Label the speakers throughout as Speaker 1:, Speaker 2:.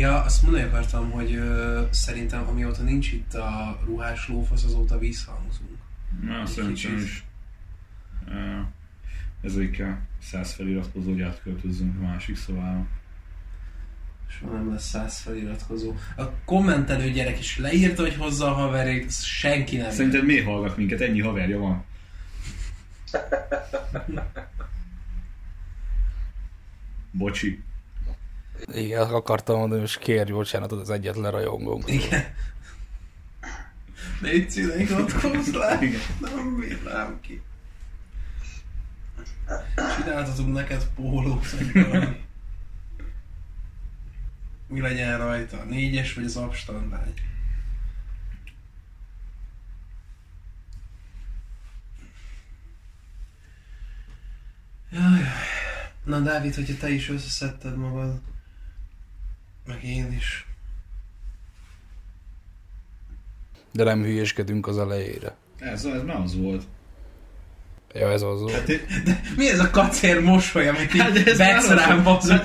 Speaker 1: Ja, azt mondani akartam, hogy ö, szerintem amióta nincs itt a ruhás lófasz, azóta visszhangzunk.
Speaker 2: Na,
Speaker 1: Egy
Speaker 2: szerintem
Speaker 1: kicsit.
Speaker 2: is. Kell száz feliratkozó, hogy átköltözzünk a másik szobába.
Speaker 1: Soha nem lesz száz feliratkozó. A kommentelő gyerek is leírta, hogy hozza a haverét, senki nem
Speaker 2: Szerinted miért hallgat minket? Ennyi haverja van. Bocsi.
Speaker 3: Igen, akartam mondani, és kérj bocsánatot az egyetlen rajongónk.
Speaker 1: Igen. Légy iratkozz le!
Speaker 2: Igen.
Speaker 1: Nem bírnám ki. Csináltatunk neked pólót, vagy valami. Mi legyen rajta? A négyes vagy az abstandágy? Jaj, Na Dávid, hogyha te is összeszedted magad, meg én is.
Speaker 3: De nem hülyéskedünk az elejére.
Speaker 2: Ez, ez nem az volt.
Speaker 3: Ja, ez az volt.
Speaker 2: Hát,
Speaker 1: Mi ez a kacér mosoly, amit így
Speaker 2: Hát
Speaker 1: vesz rám,
Speaker 2: az-
Speaker 1: bazzol?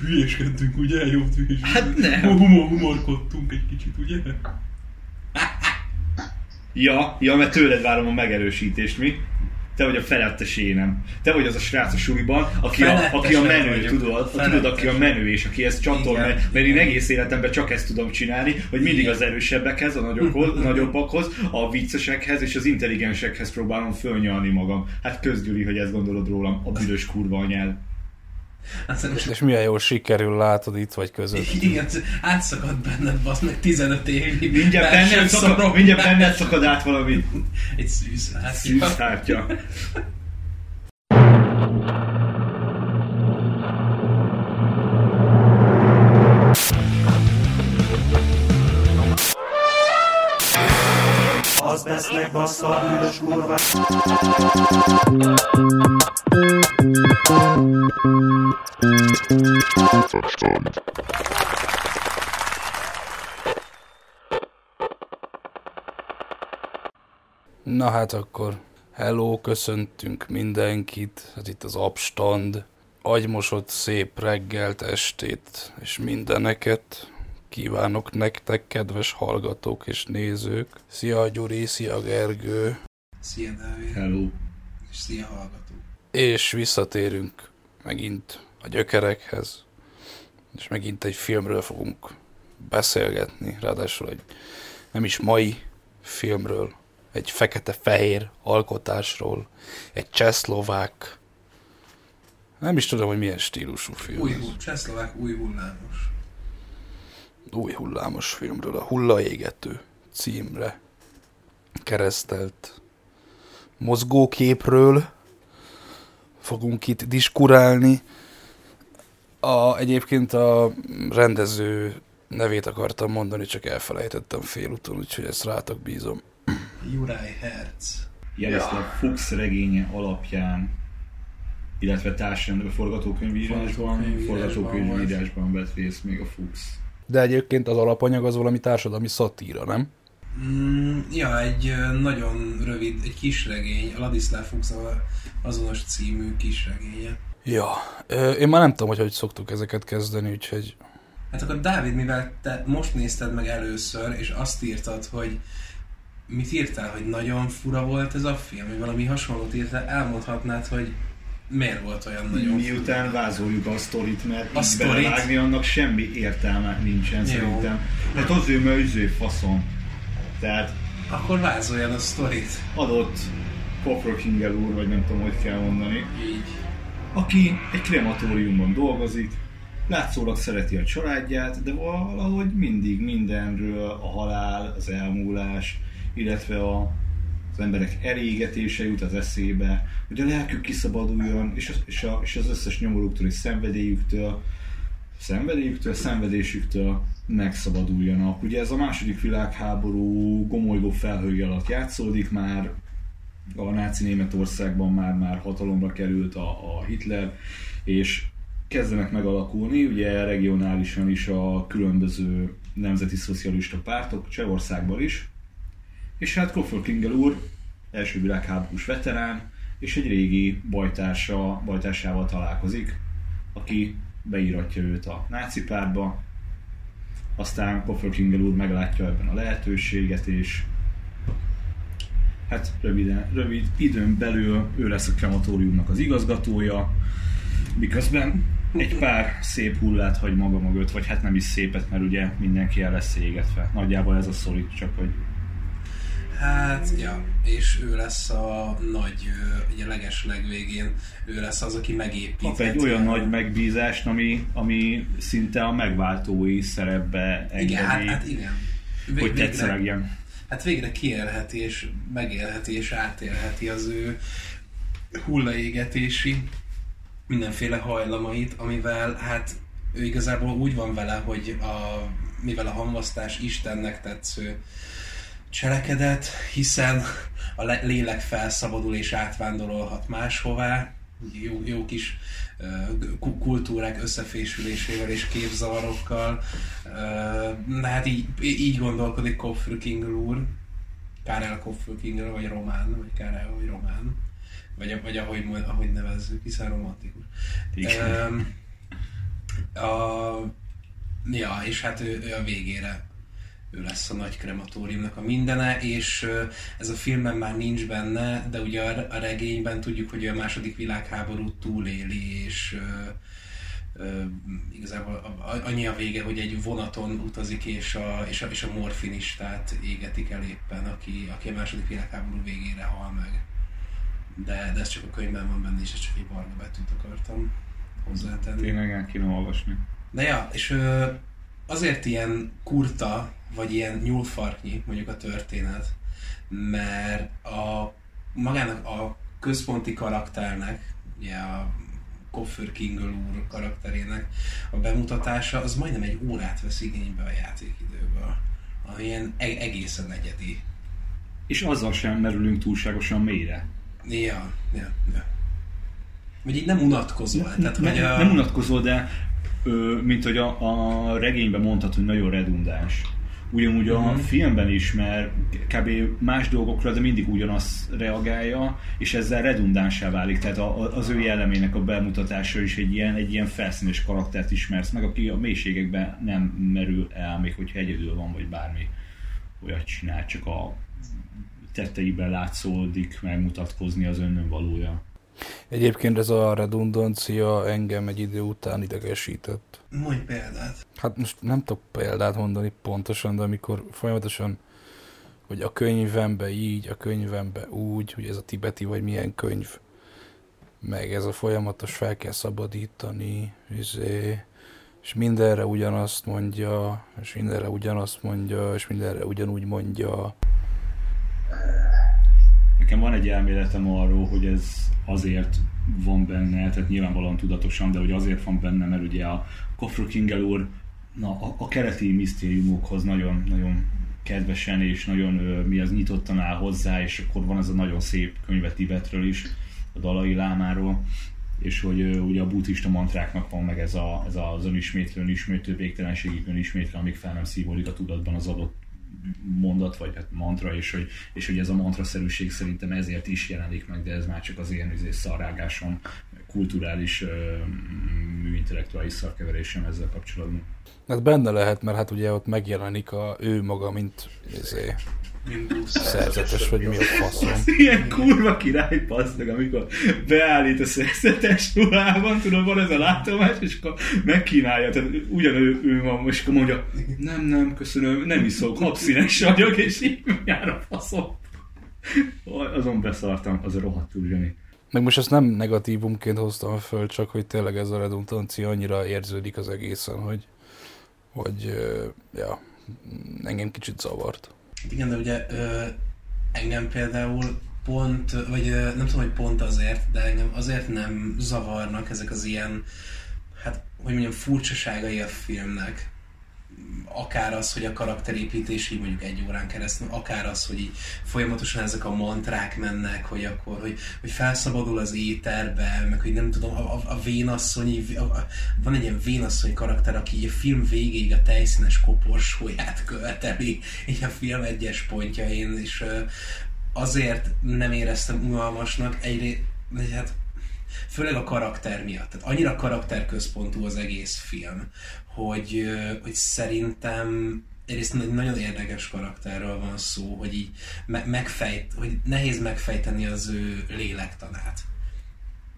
Speaker 1: Hülyéskedtünk, ugye? Jó, hülyéskedtünk.
Speaker 2: Hát nem.
Speaker 1: Humor, humorkodtunk egy kicsit, ugye?
Speaker 2: ja, ja, mert tőled várom a megerősítést, mi? Te vagy a felettes énem. Te vagy az a srác a suliban, aki a, aki a menő, tudod,
Speaker 1: Felettes.
Speaker 2: tudod, aki a menő, és aki ezt csatol,
Speaker 1: Igen.
Speaker 2: mert, mert én egész életemben csak ezt tudom csinálni, hogy mindig
Speaker 1: Igen.
Speaker 2: az erősebbekhez, a nagyobbhoz, nagyobbakhoz, a viccesekhez és az intelligensekhez próbálom fölnyalni magam. Hát közgyűli, hogy ezt gondolod rólam, a büdös kurva anyád.
Speaker 1: Aztán most
Speaker 3: És milyen jól sikerül, látod, itt vagy között.
Speaker 1: igen, átszakadt benned, bazd meg 15 évnyi.
Speaker 2: Mindjárt benned, szakad, mindjárt benned szakad át valami
Speaker 1: Egy szűzhátja.
Speaker 2: szűzhártya.
Speaker 4: Az vesznek bassza a bűnös kurva
Speaker 3: Na hát akkor, hello, köszöntünk mindenkit, ez itt az Abstand. Agymosott szép reggelt, estét és mindeneket. Kívánok nektek, kedves hallgatók és nézők. Szia Gyuri, szia Gergő.
Speaker 1: Szia Dávid,
Speaker 2: Hello.
Speaker 1: és szia hallgató.
Speaker 3: És visszatérünk megint a gyökerekhez, és megint egy filmről fogunk beszélgetni, ráadásul egy nem is mai filmről, egy fekete-fehér alkotásról, egy csehszlovák, nem is tudom, hogy milyen stílusú film.
Speaker 1: Új, Csehszlovák új hullámos.
Speaker 3: új hullámos filmről, a Hullaégető címre keresztelt mozgóképről fogunk itt diskurálni. A, egyébként a rendező nevét akartam mondani, csak elfelejtettem félúton, úgyhogy ezt rátok bízom.
Speaker 1: Juraj Herz.
Speaker 2: Jaroszlav Fuchs regénye alapján, illetve társrendben forgatókönyvírásban,
Speaker 1: Forgatókönyvírásban
Speaker 2: forgatókönyvírásban vett részt még a Fuchs.
Speaker 3: De egyébként az alapanyag az valami társadalmi szatíra, nem?
Speaker 1: Mm, ja, egy nagyon rövid, egy kisregény, a Ladislav Fuchs azonos című kisregénye.
Speaker 3: Ja, én már nem tudom, hogy hogy szoktuk ezeket kezdeni, úgyhogy
Speaker 1: Hát akkor Dávid, mivel te most nézted meg először, és azt írtad, hogy mit írtál, hogy nagyon fura volt ez a film, vagy valami hasonlót írtál, elmondhatnád, hogy miért volt olyan nagyon
Speaker 2: Miután vázoljuk a sztorit, mert
Speaker 1: A
Speaker 2: így
Speaker 1: sztorit?
Speaker 2: annak semmi értelme nincsen
Speaker 1: Jó.
Speaker 2: szerintem. Hát az ő mőző faszom. Tehát.
Speaker 1: Akkor vázoljan a sztorit.
Speaker 2: adott Koprokingel úr, vagy nem tudom, hogy kell mondani,
Speaker 1: Így.
Speaker 2: aki egy krematóriumban dolgozik, látszólag szereti a családját, de valahogy mindig mindenről a halál, az elmúlás, illetve a, az emberek elégetése jut az eszébe, hogy a lelkük kiszabaduljon, és, az- és, a, és az összes nyomorúktól és szenvedélyüktől, szenvedélyüktől, szenvedésüktől megszabaduljanak. Ugye ez a második világháború gomolygó felhője alatt játszódik már, a náci Németországban már, már hatalomra került a, a Hitler, és kezdenek megalakulni, ugye regionálisan is a különböző nemzeti szocialista pártok, Csehországban is. És hát Koffer Klingel úr, első világháborús veterán, és egy régi bajtársa, bajtársával találkozik, aki beíratja őt a náci pártba, aztán Coffer Kingle úr meglátja ebben a lehetőséget, és hát röviden, rövid időn belül ő lesz a krematóriumnak az igazgatója, miközben egy pár szép hullát hagy maga mögött, vagy hát nem is szépet, mert ugye mindenki el lesz égetve. Nagyjából ez a szorít, csak hogy
Speaker 1: Hát, ja, és ő lesz a nagy, ugye leges legvégén, ő lesz az, aki megépít.
Speaker 2: kap egy olyan nagy megbízást, ami, ami szinte a megváltói szerepbe engedi,
Speaker 1: Igen, hát, hát igen. Vég-
Speaker 2: hogy tetszelegjen.
Speaker 1: Hát végre kiélheti, és megélheti, és átélheti az ő hullaégetési mindenféle hajlamait, amivel hát ő igazából úgy van vele, hogy a, mivel a hamvasztás Istennek tetsző cselekedet, hiszen a le- lélek felszabadul és átvándorolhat máshová, jó, jó kis kultúrák összefésülésével és képzavarokkal. Na hát így, így gondolkodik Kopfrükinger úr, Kárel Kopfrükinger, vagy Román, vagy Kárel, vagy Román, vagy, vagy ahogy, ahogy nevezzük, hiszen romantikus. Öm, a, ja, és hát ő, ő a végére ő lesz a nagy krematóriumnak a mindene, és ez a filmben már nincs benne, de ugye a, regényben tudjuk, hogy a második világháborút túléli, és igazából annyi a vége, hogy egy vonaton utazik, és a, és a, és a morfinistát égetik el éppen, aki, aki a második világháború végére hal meg. De, de ez csak a könyvben van benne, és ez csak egy barna betűt akartam hozzátenni.
Speaker 2: Tényleg el kéne olvasni.
Speaker 1: De ja, és ö, azért ilyen kurta, vagy ilyen nyúlfarknyi mondjuk a történet, mert a magának a központi karakternek, ugye a Koffer Kingle úr karakterének a bemutatása, az majdnem egy órát vesz igénybe a játékidőből. Ami ilyen e- egészen egyedi.
Speaker 2: És azzal sem merülünk túlságosan mélyre.
Speaker 1: Ja, ja, ja. Vagy így nem unatkozol. Tehát,
Speaker 2: ne,
Speaker 1: hogy a...
Speaker 2: Nem unatkozol, de ö, mint hogy a, a regényben mondhatod, hogy nagyon redundáns. Ugyanúgy a
Speaker 1: Mhm.
Speaker 2: filmben is, mert kb. más dolgokra, de mindig ugyanaz reagálja, és ezzel redundánsá válik. Tehát a, a- az ő jellemének a bemutatása is egy ilyen, egy ilyen felszínes karaktert ismersz meg, aki a mélységekben nem merül el, még hogyha egyedül van, vagy bármi olyat csinál, csak a tetteiben látszódik megmutatkozni az önnön valója.
Speaker 3: Egyébként ez a redundancia engem egy idő után idegesített.
Speaker 1: Mondj példát.
Speaker 3: Hát most nem tudok példát mondani pontosan, de amikor folyamatosan, hogy a könyvembe így, a könyvembe úgy, hogy ez a tibeti vagy milyen könyv, meg ez a folyamatos fel kell szabadítani, izé, és mindenre ugyanazt mondja, és mindenre ugyanazt mondja, és mindenre ugyanúgy mondja.
Speaker 2: Nekem van egy elméletem arról, hogy ez azért van benne, tehát nyilvánvalóan tudatosan, de hogy azért van benne, mert ugye a Koffer Kingel úr na, a, a keleti misztériumokhoz nagyon, nagyon kedvesen és nagyon mi az nyitottan áll hozzá, és akkor van ez a nagyon szép könyve Tibetről is, a Dalai Lámáról, és hogy ugye a buddhista mantráknak van meg ez, a, ez az önismétlő, önismétlő, végtelenségig önismétlő, amíg fel nem szívódik a tudatban az adott mondat, vagy hát mantra, és hogy, és hogy ez a mantraszerűség szerintem ezért is jelenik meg, de ez már csak az én izé, szarrágásom, kulturális, intellektuális szarkeverésem ezzel kapcsolatban.
Speaker 3: Hát benne lehet, mert hát ugye ott megjelenik a ő maga, mint izé, szerzetes, vagy mi a faszom.
Speaker 2: Ilyen kurva király, bassz meg, amikor beállít a szerzetes ruhában, tudod, van ez a látomás, és akkor megkínálja, tehát ugyanő ő van, és akkor mondja, nem, nem, köszönöm, nem iszok, abszínes vagyok, és így jár a faszom. Azon beszartam, az a rohadtul zseni.
Speaker 3: Meg most ezt nem negatívumként hoztam föl, csak hogy tényleg ez a redundancia annyira érződik az egészen, hogy, hogy ja, engem kicsit zavart.
Speaker 1: Igen, de ugye engem például pont, vagy nem tudom, hogy pont azért, de engem azért nem zavarnak ezek az ilyen, hát, hogy mondjam, furcsaságai a filmnek. Akár az, hogy a karakterépítés így mondjuk egy órán keresztül, akár az, hogy így folyamatosan ezek a mantrák mennek, hogy akkor, hogy, hogy felszabadul az éterbe, meg hogy nem tudom, a, a, a vénasszony, a, a, van egy ilyen vénasszony karakter, aki így a film végéig a tejszínes koporsóját követeli, így a film egyes pontjain, és azért nem éreztem unalmasnak, egyrészt, hát főleg a karakter miatt. Tehát annyira karakterközpontú az egész film, hogy, hogy szerintem egyrészt egy nagyon érdekes karakterről van szó, hogy így me- megfejt, hogy nehéz megfejteni az ő lélektanát.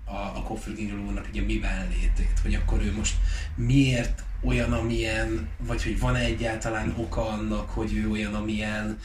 Speaker 1: A, a Koffer úrnak ugye miben létét, hogy akkor ő most miért olyan, amilyen, vagy hogy van-e egyáltalán oka annak, hogy ő olyan, amilyen,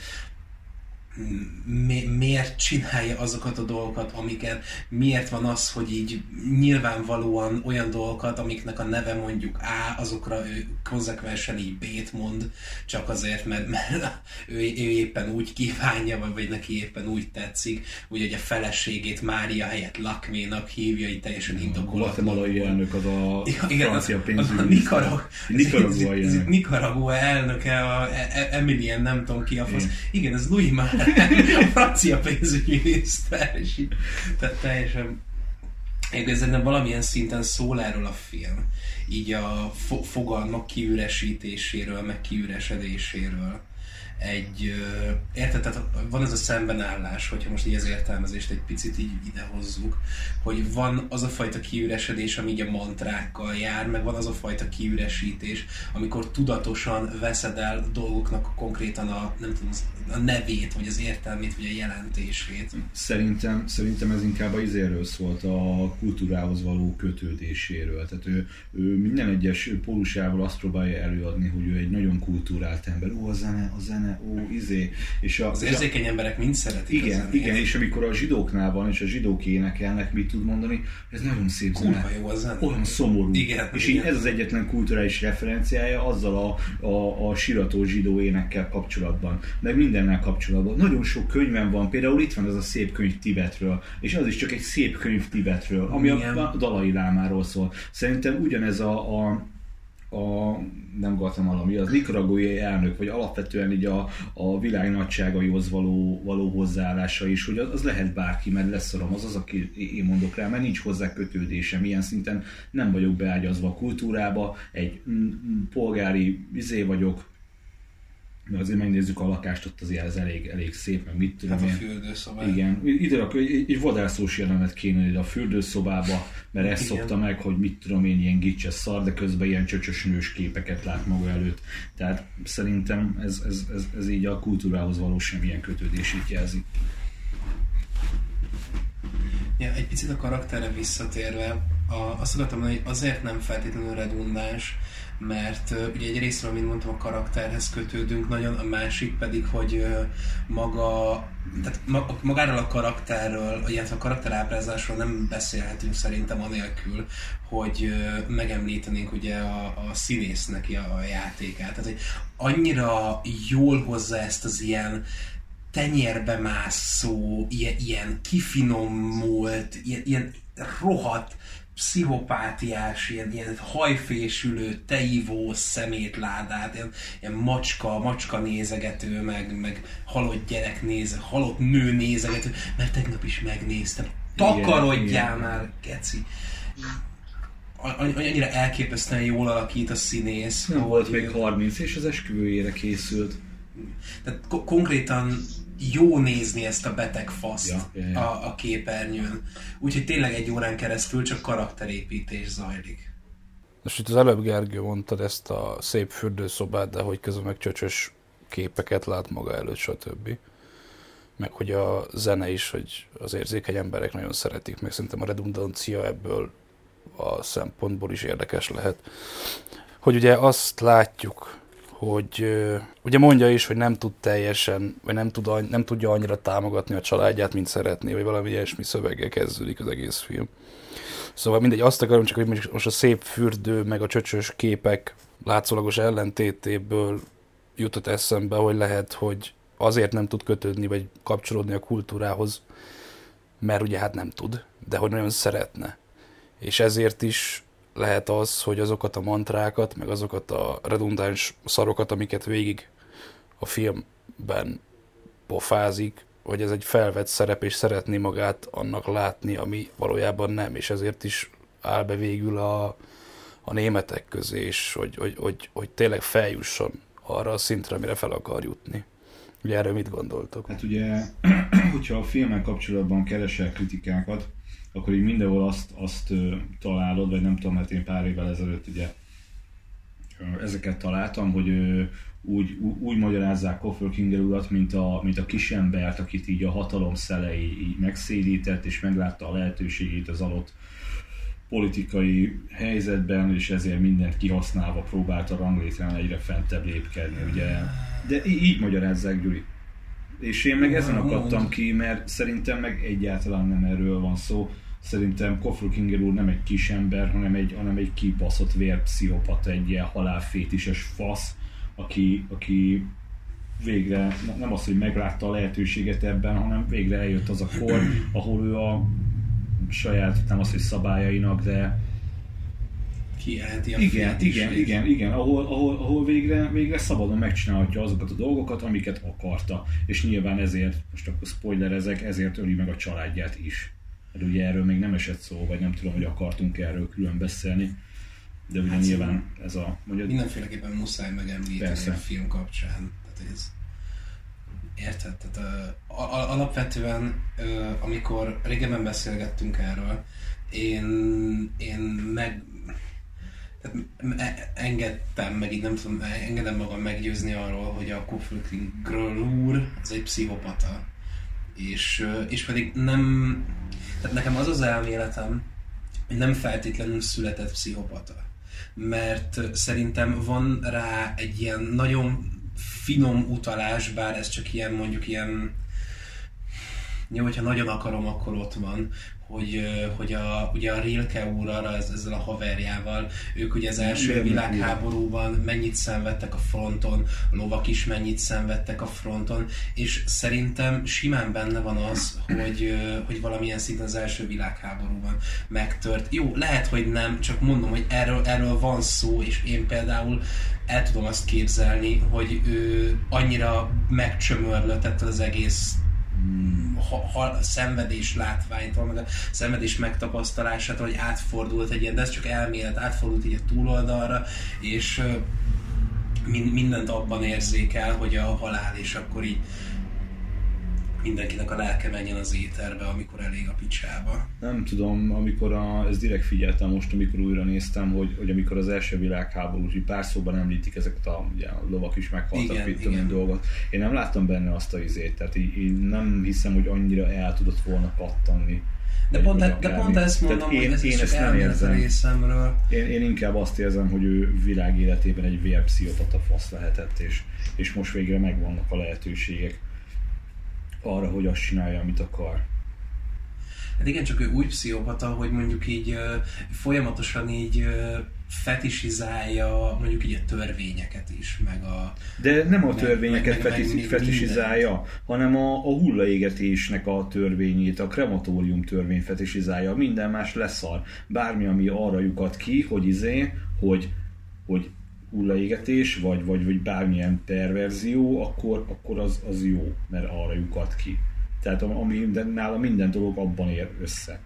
Speaker 1: mi, miért csinálja azokat a dolgokat, amiket, miért van az, hogy így nyilvánvalóan olyan dolgokat, amiknek a neve mondjuk A, azokra ő konzekvensen így B-t mond, csak azért, mert, mert ő, ő éppen úgy kívánja, vagy, vagy neki éppen úgy tetszik, úgy, hogy a feleségét Mária helyett Lakménak hívja, így teljesen indokolatlan.
Speaker 2: guatemalai elnök az a
Speaker 1: Ja, igen,
Speaker 2: francia
Speaker 1: Nicarag,
Speaker 2: Nicaragua elnök.
Speaker 1: Nicaragua elnöke, a E- E- Emilien, nem tudom ki a fasz.
Speaker 2: Igen.
Speaker 1: Ez Louis már a francia pénzügyminiszter, és így, tehát teljesen Igazából valamilyen szinten szól erről a film, így a fo- fogalmak kiüresítéséről, meg kiüresedéséről. Egy, érted, tehát van ez a szembenállás, hogyha most így az értelmezést egy picit így idehozzuk, hogy van az a fajta kiüresedés, ami így a mantrákkal jár, meg van az a fajta kiüresítés, amikor tudatosan veszed el dolgoknak konkrétan a, nem tudom, az- a nevét, vagy az értelmét, vagy a jelentését.
Speaker 2: Szerintem, szerintem ez inkább a izéről szólt, a kultúrához való kötődéséről. Tehát ő, ő minden egyes pólusával azt próbálja előadni, hogy ő egy nagyon kultúrált ember. Ó, a zene, a zene, ó, izé. És a,
Speaker 1: Az
Speaker 2: és a-
Speaker 1: érzékeny emberek mind szeretik a
Speaker 2: igen,
Speaker 1: zenét.
Speaker 2: igen, és amikor a zsidóknál van, és a zsidók énekelnek, mit tud mondani, ez nagyon szép
Speaker 1: Kurva
Speaker 2: zene.
Speaker 1: jó a zene.
Speaker 2: Olyan szomorú.
Speaker 1: Igen,
Speaker 2: és
Speaker 1: igen.
Speaker 2: így ez az egyetlen kulturális referenciája azzal a, a, a sirató zsidó énekkel kapcsolatban, meg mindennel kapcsolatban. Nagyon sok könyvem van, például itt van ez a szép könyv Tibetről, és az is csak egy szép könyv Tibetről, ami
Speaker 1: Milyen?
Speaker 2: a, a Dalai Lámáról szól. Szerintem ugyanez a, a a, nem Guatemala, mi az nikaragói elnök, vagy alapvetően így a, a világ nagyságaihoz való, való hozzáállása is, hogy az, az lehet bárki, mert leszorom, az az, aki én mondok rá, mert nincs hozzá kötődésem, ilyen szinten nem vagyok beágyazva a kultúrába, egy polgári izé vagyok, de azért megnézzük a lakást, ott azért ez elég, elég szép, meg mit tudom
Speaker 1: Hát a
Speaker 2: én.
Speaker 1: fürdőszoba.
Speaker 2: Igen, ide rak, egy, egy vadászós jelenet kéne ide a fürdőszobába, mert ezt
Speaker 1: Igen.
Speaker 2: szokta meg, hogy mit tudom én, ilyen gicses szar, de közben ilyen csöcsös nős képeket lát maga előtt. Tehát szerintem ez, ez, ez, ez így a kultúrához való semmilyen kötődését jelzi.
Speaker 1: Ja, egy picit a karakterre visszatérve, a, azt akartam mondani, hogy azért nem feltétlenül redundáns, mert ugye egy részről, mint mondtam, a karakterhez kötődünk nagyon, a másik pedig, hogy maga, tehát ma, magáról a karakterről, illetve a karakterábrázásról nem beszélhetünk szerintem anélkül, hogy megemlítenénk ugye a, a színésznek a, a játékát. Tehát, hogy annyira jól hozza ezt az ilyen tenyérbe mászó, ilyen, ilyen kifinomult, ilyen, ilyen rohadt pszichopátiás, ilyen, ilyen hajfésülő, teivó szemétládát, ilyen, ilyen macska, macska nézegető, meg, meg halott gyerek néze, halott nő nézegető, mert tegnap is megnéztem. Takarodjál
Speaker 2: igen.
Speaker 1: már, geci! A- Annyira elképesztően jól alakít a színész.
Speaker 2: Nem volt még 30, és az esküvőjére készült.
Speaker 1: tehát ko- konkrétan jó nézni ezt a beteg faszt
Speaker 2: Ja, ja, ja.
Speaker 1: A, a képernyőn. Úgyhogy tényleg egy órán keresztül csak karakterépítés zajlik.
Speaker 3: Most itt az előbb Gergő mondtad ezt a szép fürdőszobát, de hogy közben meg csöcsös képeket lát maga előtt, stb. Meg hogy a zene is, hogy az érzékeny emberek nagyon szeretik, meg szerintem a redundancia ebből a szempontból is érdekes lehet. Hogy ugye azt látjuk, hogy ugye mondja is, hogy nem tud teljesen, vagy nem, tud, nem tudja annyira támogatni a családját, mint szeretné, vagy valami ilyesmi szöveggel kezdődik az egész film. Szóval mindegy, azt akarom csak, hogy most a szép fürdő, meg a csöcsös képek látszólagos ellentétéből jutott eszembe, hogy lehet, hogy azért nem tud kötődni, vagy kapcsolódni a kultúrához, mert ugye hát nem tud, de hogy nagyon szeretne. És ezért is lehet az, hogy azokat a mantrákat, meg azokat a redundáns szarokat, amiket végig a filmben pofázik, hogy ez egy felvett szerep, és szeretné magát annak látni, ami valójában nem, és ezért is áll be végül a, a németek közé, és hogy, hogy, hogy, hogy tényleg feljusson arra a szintre, amire fel akar jutni. Ugye erről mit gondoltok?
Speaker 2: Hát ugye, hogyha a filmen kapcsolatban keresel kritikákat, akkor így mindenhol azt, azt találod, vagy nem tudom, hát én pár évvel ezelőtt ugye ezeket találtam, hogy úgy, úgy magyarázzák Coffer Kinger urat, mint a, mint a kisembert, akit így a hatalom szelei így megszédített, és meglátta a lehetőségét az adott politikai helyzetben, és ezért mindent kihasználva próbált a ranglétrán egyre fentebb lépkedni, ugye. De í- így magyarázzák, Gyuri. És én meg ezen akadtam ki, mert szerintem meg egyáltalán nem erről van szó. Szerintem Kofru Kinger úr nem egy kis ember, hanem egy, hanem egy kibaszott vérpszichopata, egy ilyen halálfétises fasz, aki, aki végre ne- nem az, hogy meglátta a lehetőséget ebben, hanem végre eljött az a kor, ahol ő a saját, nem az, hogy szabályainak, de
Speaker 1: Kielheti a
Speaker 2: igen, igen, igen, igen, ahol, ahol, ahol végre, végre szabadon megcsinálhatja azokat a dolgokat, amiket akarta. És nyilván ezért, most akkor spoilerezek, ezért öli meg a családját is. Hát ugye erről még nem esett szó, vagy nem tudom, hogy akartunk erről külön beszélni. De ugye
Speaker 1: Hát
Speaker 2: nyilván ez a... Mondjad,
Speaker 1: Mindenféleképpen muszáj megemlíteni
Speaker 2: Persze.
Speaker 1: a film kapcsán. Tehát, ez Érted? Tehát, ö, a, alapvetően, ö, amikor régebben beszélgettünk erről, én, én meg tehát e- engedtem, meg így nem tudom, engedem magam meggyőzni arról, hogy a Koflökling úr az egy pszichopata. És, és pedig nem, tehát nekem az az elméletem, hogy nem feltétlenül született pszichopata. Mert szerintem van rá egy ilyen nagyon finom utalás, bár ez csak ilyen mondjuk ilyen jó, hogyha nagyon akarom, akkor ott van, hogy, hogy a, ugye a Rilke úr arra ez, ezzel a haverjával, ők ugye az első
Speaker 2: Mérnök
Speaker 1: világháborúban mennyit szenvedtek a fronton, a lovak is mennyit szenvedtek a fronton, és szerintem simán benne van az, hogy, hogy valamilyen szinten az első világháborúban megtört. Jó, lehet, hogy nem, csak mondom, hogy erről, erről van szó, és én például el tudom azt képzelni, hogy ő annyira megcsömörlött ettől az egész ha, ha, szenvedés látványtól, meg a szenvedés megtapasztalásától, hogy átfordult egy ilyen, de ez csak elmélet, átfordult így a túloldalra, és mindent abban érzékel, hogy a halál, és akkor így mindenkinek a lelke menjen az éterbe, amikor elég a picsába.
Speaker 2: Nem tudom, amikor a, ez direkt figyeltem most, amikor újra néztem, hogy, hogy amikor az első világháborús, így pár szóban említik ezeket a, ugye, a lovak is meghaltak, mit tudom dolgot. Én nem láttam benne azt a izét, tehát így, így nem hiszem, hogy annyira el tudott volna pattanni.
Speaker 1: De pont,
Speaker 2: vagy
Speaker 1: de
Speaker 2: akármi.
Speaker 1: pont ezt mondom,
Speaker 2: Tehát én,
Speaker 1: hogy ez
Speaker 2: én ezt nem érzem.
Speaker 1: részemről.
Speaker 2: Én, én inkább azt érzem, hogy ő világ életében egy vérpszichopata fasz lehetett, és, és most végre megvannak a lehetőségek arra, hogy azt csinálja, amit akar.
Speaker 1: Hát igen, csak ő úgy pszichopata, hogy mondjuk így ö, folyamatosan így ö, fetisizálja mondjuk így a törvényeket is, meg a...
Speaker 2: De nem a törvényeket
Speaker 1: meg-
Speaker 2: fetis-
Speaker 1: meg
Speaker 2: fetisizálja, hanem a, a hullaégetésnek a törvényét, a krematórium törvény fetisizálja, minden más leszar. Bármi, ami arra lyukat ki, hogy izé, hogy, hogy hullaégetés, vagy, vagy, vagy bármilyen perverzió, akkor, akkor az, az jó, mert arra lyukat ki. Tehát ami, de nála minden dolog abban ér össze.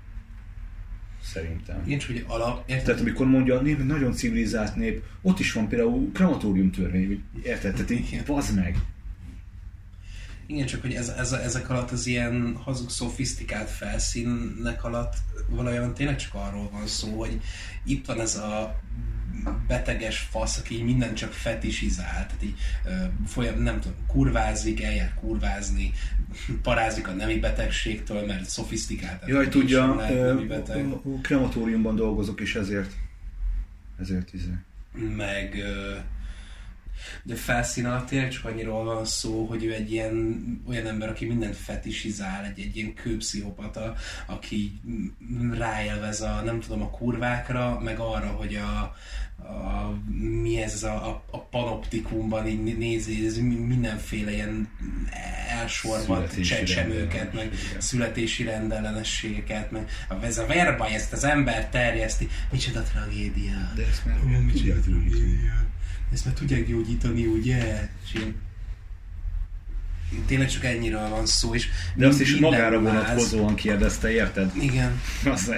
Speaker 2: Szerintem.
Speaker 1: Csak hogy alap... Érted?
Speaker 2: Tehát amikor mondja, a nép nagyon civilizált nép, ott is van például krematórium törvény, érted? Tehát így, bazd meg.
Speaker 1: Igen, csak hogy ez, ez, ezek alatt az ilyen hazug, szofisztikált felszínek alatt valójában tényleg csak arról van szó, hogy itt van ez a beteges fasz, aki így mindent csak fetisizál, tehát így folyam, nem tudom, kurvázik, eljár kurvázni, parázik a nemi betegségtől, mert szofisztikált.
Speaker 2: Jaj, tudja,
Speaker 1: lehet
Speaker 2: ö, krematóriumban dolgozok, és ezért ezért izé.
Speaker 1: meg de felszín alatt tényleg csak annyiról van szó, hogy ő egy ilyen olyan ember, aki mindent fetisizál, egy, egy ilyen kőpszichopata, aki ráélvez a, nem tudom, a kurvákra, meg arra, hogy a, a mi ez a, a, a panoptikumban így nézi, ez mi- mindenféle ilyen
Speaker 2: Születési
Speaker 1: csecsemőket, meg születési rendellenességeket, meg a- ez a verbaj, ezt az ember terjeszti. Micsoda tragédia.
Speaker 2: De ezt már
Speaker 1: micsoda tragédia. Ezt már tudják gyógyítani, ugye? És én... Tényleg csak ennyiről van szó, és
Speaker 2: De azt is magára vonatkozóan kérdezte, érted?
Speaker 1: Igen.
Speaker 2: Azt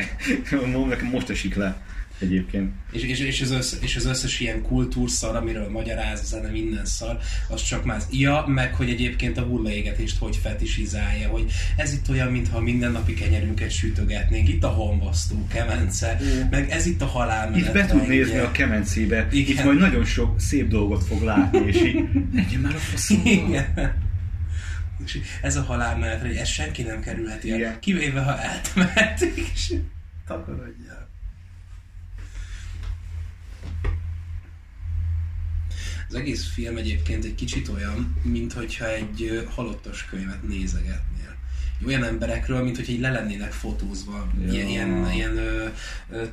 Speaker 2: nekem most esik le. Egyébként.
Speaker 1: És, és, és, az összes, és az összes ilyen kultúrszar, amiről magyaráz, zene, minden szar, az csak más. Ja, meg hogy egyébként a hullaégetést hogy fetisizálja, hogy ez itt olyan, mintha a mindennapi kenyerünket sütögetnénk, itt a honvasztó, kemence, meg ez itt a halálmenet.
Speaker 2: Itt be tud nézni a kemencébe,
Speaker 1: Igen.
Speaker 2: itt majd nagyon sok szép dolgot fog látni, és így menjen már a faszomba.
Speaker 1: És ez a halálmenetre, hogy ezt senki nem kerülheti el, kivéve ha eltemehetik, és takarodjál. Az egész film egyébként egy kicsit olyan, mint hogyha egy halottas könyvet nézegetnél. Olyan emberekről, mint hogy így le lennének fotózva,
Speaker 2: Ja.
Speaker 1: ilyen, ilyen, ilyen ö, ö,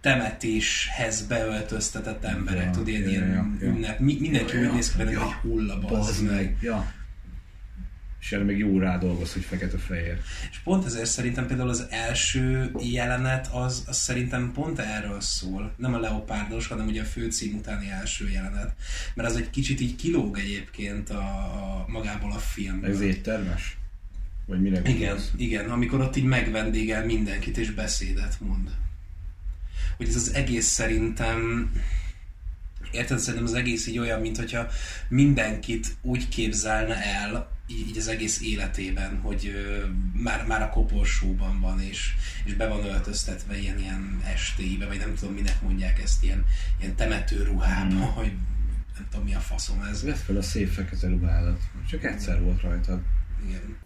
Speaker 1: temetéshez beöltöztetett emberek,
Speaker 2: Ja,
Speaker 1: tudod, ilyen,
Speaker 2: ja,
Speaker 1: ilyen
Speaker 2: ja, ja.
Speaker 1: ünnep. Mi, mindenki
Speaker 2: Ja,
Speaker 1: úgy
Speaker 2: ja.
Speaker 1: néz ki
Speaker 2: Ja.
Speaker 1: hogy egy hulla, meg.
Speaker 2: Ja. És erre még jó rádolgoz, hogy fekete-fehér.
Speaker 1: És pont ezért szerintem például az első jelenet az, az szerintem pont erről szól. Nem a leopárdos, hanem ugye a főcím utáni első jelenet. Mert az egy kicsit így kilóg egyébként a, a magából a filmből.
Speaker 2: Ez éttermes? Vagy mire
Speaker 1: Igen, igen, amikor ott így megvendégel mindenkit és beszédet mond. Hogy ez az egész szerintem Érted? Szerintem az egész így olyan, mint hogyha mindenkit úgy képzelne el, így, így az egész életében, hogy ö, már, már a koporsóban van, és, és be van öltöztetve ilyen, ilyen estéibe, vagy nem tudom, minek mondják ezt, ilyen, ilyen temető ruhába,
Speaker 2: Mm.
Speaker 1: hogy nem tudom, mi a faszom ez.
Speaker 2: Vedd fel a szép fekete ruhádat. Csak egyszer volt rajtad.
Speaker 1: Igen.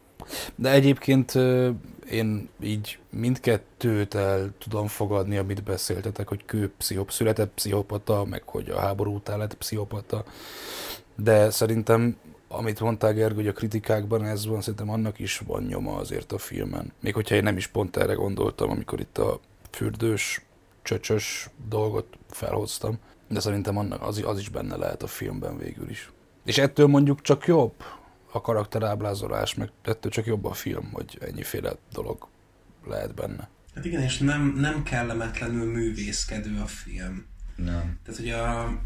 Speaker 3: De egyébként ö, én így mindkettőt el tudom fogadni, amit beszéltetek, hogy kő pszichop, született pszichopata, meg hogy a háború után lett pszichopata. De szerintem, amit mondtál Gergő, hogy a kritikákban ez van, szerintem annak is van nyoma azért a filmen. Még hogyha én nem is pont erre gondoltam, amikor itt a fürdős, csöcsös dolgot felhoztam. De szerintem annak az, az is benne lehet a filmben végül is. És ettől mondjuk csak jobb a karakterábrázolás, meg ettől csak jobb a film, hogy ennyiféle dolog lehet benne.
Speaker 1: Hát igen, és nem, nem kellemetlenül művészkedő a film.
Speaker 2: Nem.
Speaker 1: Tehát, hogy a...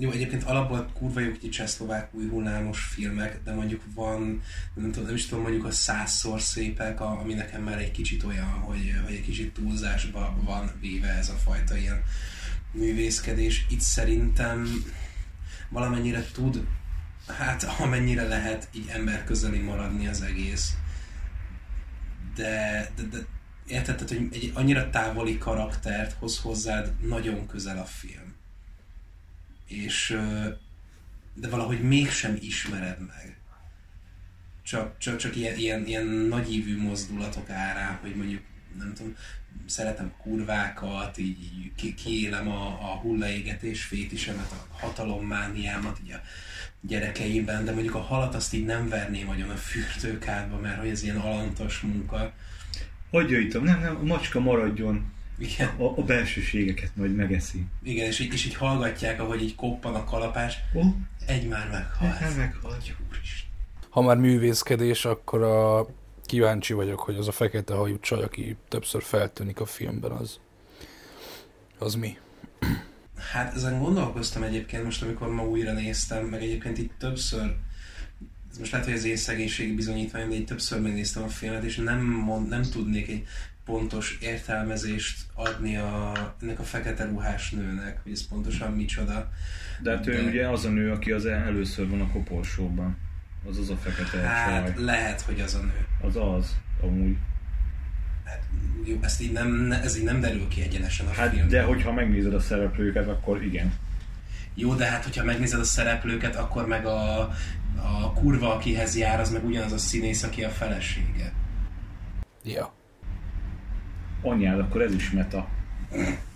Speaker 1: Jó, egyébként alapból kurva jó kicsi csehszlovák új hullámos filmek, de mondjuk van, nem, tudom, nem is tudom, mondjuk a százszor szépek, a- ami nekem már egy kicsit olyan, hogy, hogy egy kicsit túlzásba van véve ez a fajta ilyen művészkedés. Itt szerintem valamennyire tud, hát amennyire lehet így emberközeli maradni az egész. De, de, de érted, tehát, hogy egy annyira távoli karaktert hoz hozzád nagyon közel a film. És de valahogy mégsem ismered meg. Csak, csak, csak ilyen, ilyen, ilyen nagyívű mozdulatok árán, hogy mondjuk, nem tudom, szeretem kurvákat, így, így ki- kiélem a, a hullaégetés fétisemet, a hatalommániámat így a gyerekeimben, de mondjuk a halat azt így nem verném agyon a fürdőkádba, mert hogy ez ilyen alantos munka.
Speaker 2: Hogy jöjtöm? Nem, nem, a macska maradjon.
Speaker 1: Igen.
Speaker 2: A, a belsőségeket majd megeszi.
Speaker 1: Igen, és így, és így hallgatják, ahogy így koppan a kalapás,
Speaker 2: Ó,
Speaker 1: egy már meghalt. Úristen.
Speaker 3: Ha már művészkedés, akkor a kíváncsi vagyok, hogy az a fekete hajú csaj, aki többször feltűnik a filmben, az, az mi?
Speaker 1: Hát ezen gondolkoztam egyébként most, amikor ma újra néztem, meg egyébként itt többször, ez most lehet, hogy az én szegénységi bizonyítvány, de így többször megnéztem a filmet, és nem, mond, nem tudnék egy pontos értelmezést adni a, ennek a fekete ruhás nőnek, hogy ez pontosan micsoda.
Speaker 2: De hát ő
Speaker 1: De-
Speaker 2: ugye az a nő, aki az el- először van a koporsóban. Az az a fekete
Speaker 1: Hát
Speaker 2: csaj.
Speaker 1: lehet, hogy az a nő.
Speaker 2: Az az, amúgy.
Speaker 1: Hát, jó, ezt így nem, ne- ez így nem derül ki egyenesen a
Speaker 2: Hát,
Speaker 1: filmben.
Speaker 2: de hogyha megnézed a szereplőket, akkor igen.
Speaker 1: Jó, de hát, hogyha megnézed a szereplőket, akkor meg a, a kurva, akihez jár, az meg ugyanaz a színész, aki a felesége.
Speaker 3: Ja.
Speaker 2: Anyád, akkor ez is meta.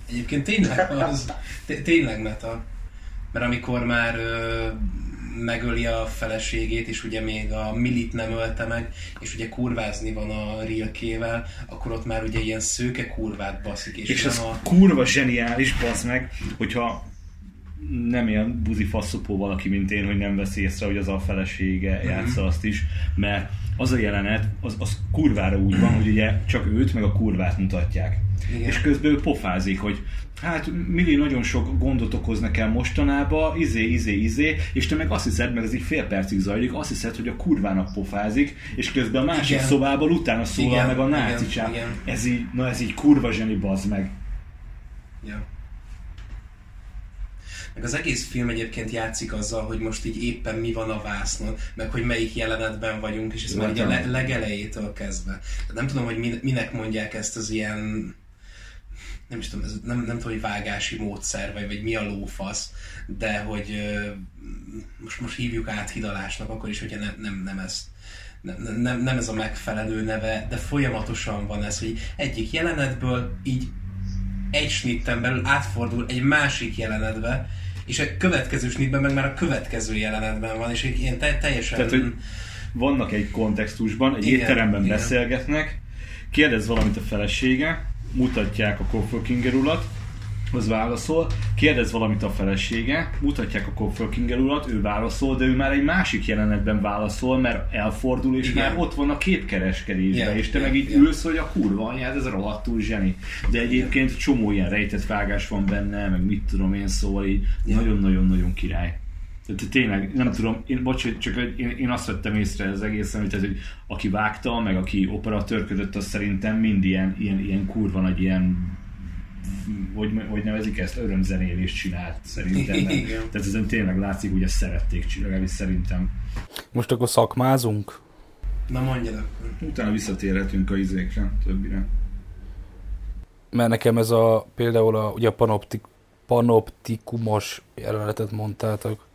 Speaker 1: Egyébként tényleg az, té- tényleg meta. Mert amikor már ö, megöli a feleségét, és ugye még a Milit nem ölte meg, és ugye kurvázni van a Rilkével, akkor ott már ugye ilyen szőke kurvát baszik, és,
Speaker 2: És ez
Speaker 1: a...
Speaker 2: kurva zseniális, bazd meg, hogyha nem ilyen buzi faszopó valaki, mint én, hogy nem veszi észre, hogy az a felesége
Speaker 1: Mhm.
Speaker 2: játsza azt is, mert az a jelenet, az, az kurvára úgy van, hogy ugye csak őt meg a kurvát mutatják.
Speaker 1: Igen.
Speaker 2: És közben ő pofázik, hogy hát Mili nagyon sok gondot okoz nekem mostanában, izé, izé, izé, és te meg azt hiszed, mert ez így fél percig zajlik, azt hiszed, hogy a kurvának pofázik, és közben a másik
Speaker 1: Igen.
Speaker 2: szobában utána szólal
Speaker 1: Igen,
Speaker 2: meg a náci
Speaker 1: igen.
Speaker 2: Ez így, na ez így kurva zseni, bazd meg.
Speaker 1: Ja. Meg az egész film egyébként játszik azzal, hogy most így éppen mi van a vásznon, meg hogy melyik jelenetben vagyunk, és ez már ugye a le- legelejétől kezdve. Tehát nem tudom, hogy min- minek mondják ezt az ilyen nem is tudom, ez nem, nem tudom, hogy vágási módszer, vagy, vagy mi a lófasz, de hogy most, most hívjuk át hidalásnak, akkor is, hogyha nem, nem, nem ezt nem, nem, nem ez a megfelelő neve, de folyamatosan van ez, hogy egyik jelenetből így egy snitten belül átfordul egy másik jelenetbe, és a következő snittben meg már a következő jelenetben van, és ilyen te- teljesen...
Speaker 2: Tehát, hogy vannak egy kontextusban, egy
Speaker 1: Igen,
Speaker 2: étteremben
Speaker 1: igen.
Speaker 2: beszélgetnek, kérdez valamit a felesége, mutatják a Kopfölkinger urat, az válaszol, kérdez valamit a felesége, mutatják a Kopfölkinger urat, ő válaszol, de ő már egy másik jelenetben válaszol, mert elfordul, és
Speaker 1: Igen.
Speaker 2: már ott van a képkereskedésben,
Speaker 1: Igen,
Speaker 2: és te
Speaker 1: igen,
Speaker 2: meg így
Speaker 1: igen.
Speaker 2: ülsz, hogy a kurva anyád, ez rohadtul zseni. De egyébként csomó ilyen rejtett vágás van benne, meg mit tudom én, szóval így
Speaker 1: Igen.
Speaker 2: nagyon-nagyon-nagyon király. Tehát tényleg, nem tudom, én, bocs, csak én, én azt vettem észre az egészen, hogy, tehát, hogy aki vágta, meg aki operatőrködött, az szerintem mind ilyen, ilyen, ilyen kurva nagy ilyen hogy, hogy nevezik ezt, örömzenélést csinált szerintem.
Speaker 1: Igen.
Speaker 2: Tehát ezen tényleg látszik, hogy ezt szerették csinálni, szerintem.
Speaker 3: Most akkor szakmázunk?
Speaker 1: Na mondjad akkor.
Speaker 2: Utána visszatérhetünk a izékre, többire.
Speaker 3: Mert nekem ez a például a, ugye a panoptik, panoptikumos jelenetet mondtátok.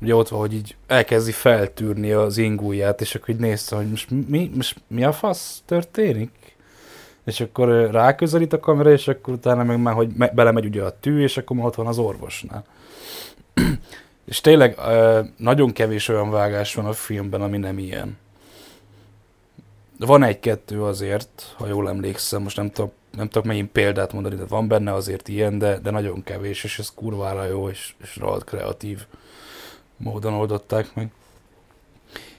Speaker 3: Ugye ott van, hogy így elkezdi feltűrni az ingúját, és akkor így nézte, hogy most mi, most mi a fasz történik? És akkor ráközelít a kamera, és akkor utána meg már, hogy me- belemegy ugye a tű, és akkor már ott van az orvosnál. és tényleg nagyon kevés olyan vágás van a filmben, ami nem ilyen. Van egy-kettő azért, ha jól emlékszem, most nem tudok, nem tudok megint példát mondani, de van benne azért ilyen, de, de nagyon kevés, és ez kurvára jó, és, és rohadt kreatív módon oldották meg.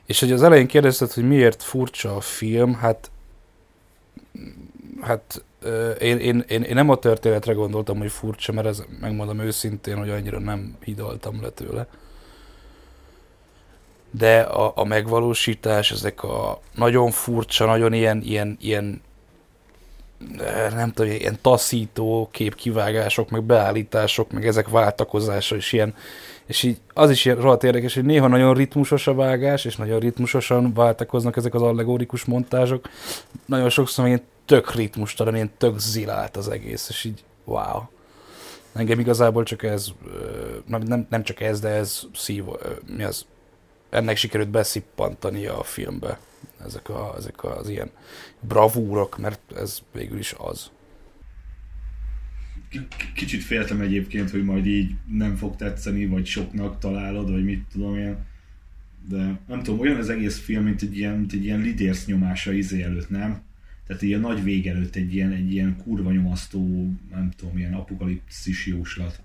Speaker 3: És hogy az elején kérdezted, hogy miért furcsa a film, hát hát én, én, én, én nem a történetre gondoltam, hogy furcsa, mert ez megmondom őszintén, hogy annyira nem hidaltam le tőle. De a, a megvalósítás, ezek a nagyon furcsa, nagyon ilyen, ilyen, ilyen nem tudom, ilyen taszító képkivágások, meg beállítások, meg ezek váltakozása is ilyen, és így az is rohadt érdekes, hogy néha nagyon ritmusos a vágás, és nagyon ritmusosan váltakoznak ezek az allegorikus montázsok. Nagyon sokszor meg ilyen tök ritmustalan, ilyen tök zilált az egész, és így wow. Engem igazából csak ez, nem, nem, csak ez, de ez szív, mi az, ennek sikerült beszippantani a filmbe. Ezek, a, ezek az ilyen bravúrok, mert ez végül is az.
Speaker 2: Kicsit féltem egyébként, hogy majd így nem fog tetszeni, vagy soknak találod, vagy mit tudom én. De nem tudom, olyan az egész film, mint egy ilyen, mint egy ilyen lidérsz nyomása izé előtt, nem? Tehát ilyen nagy vég előtt egy ilyen, egy ilyen kurva nyomasztó, nem tudom, ilyen apokalipszis jóslat.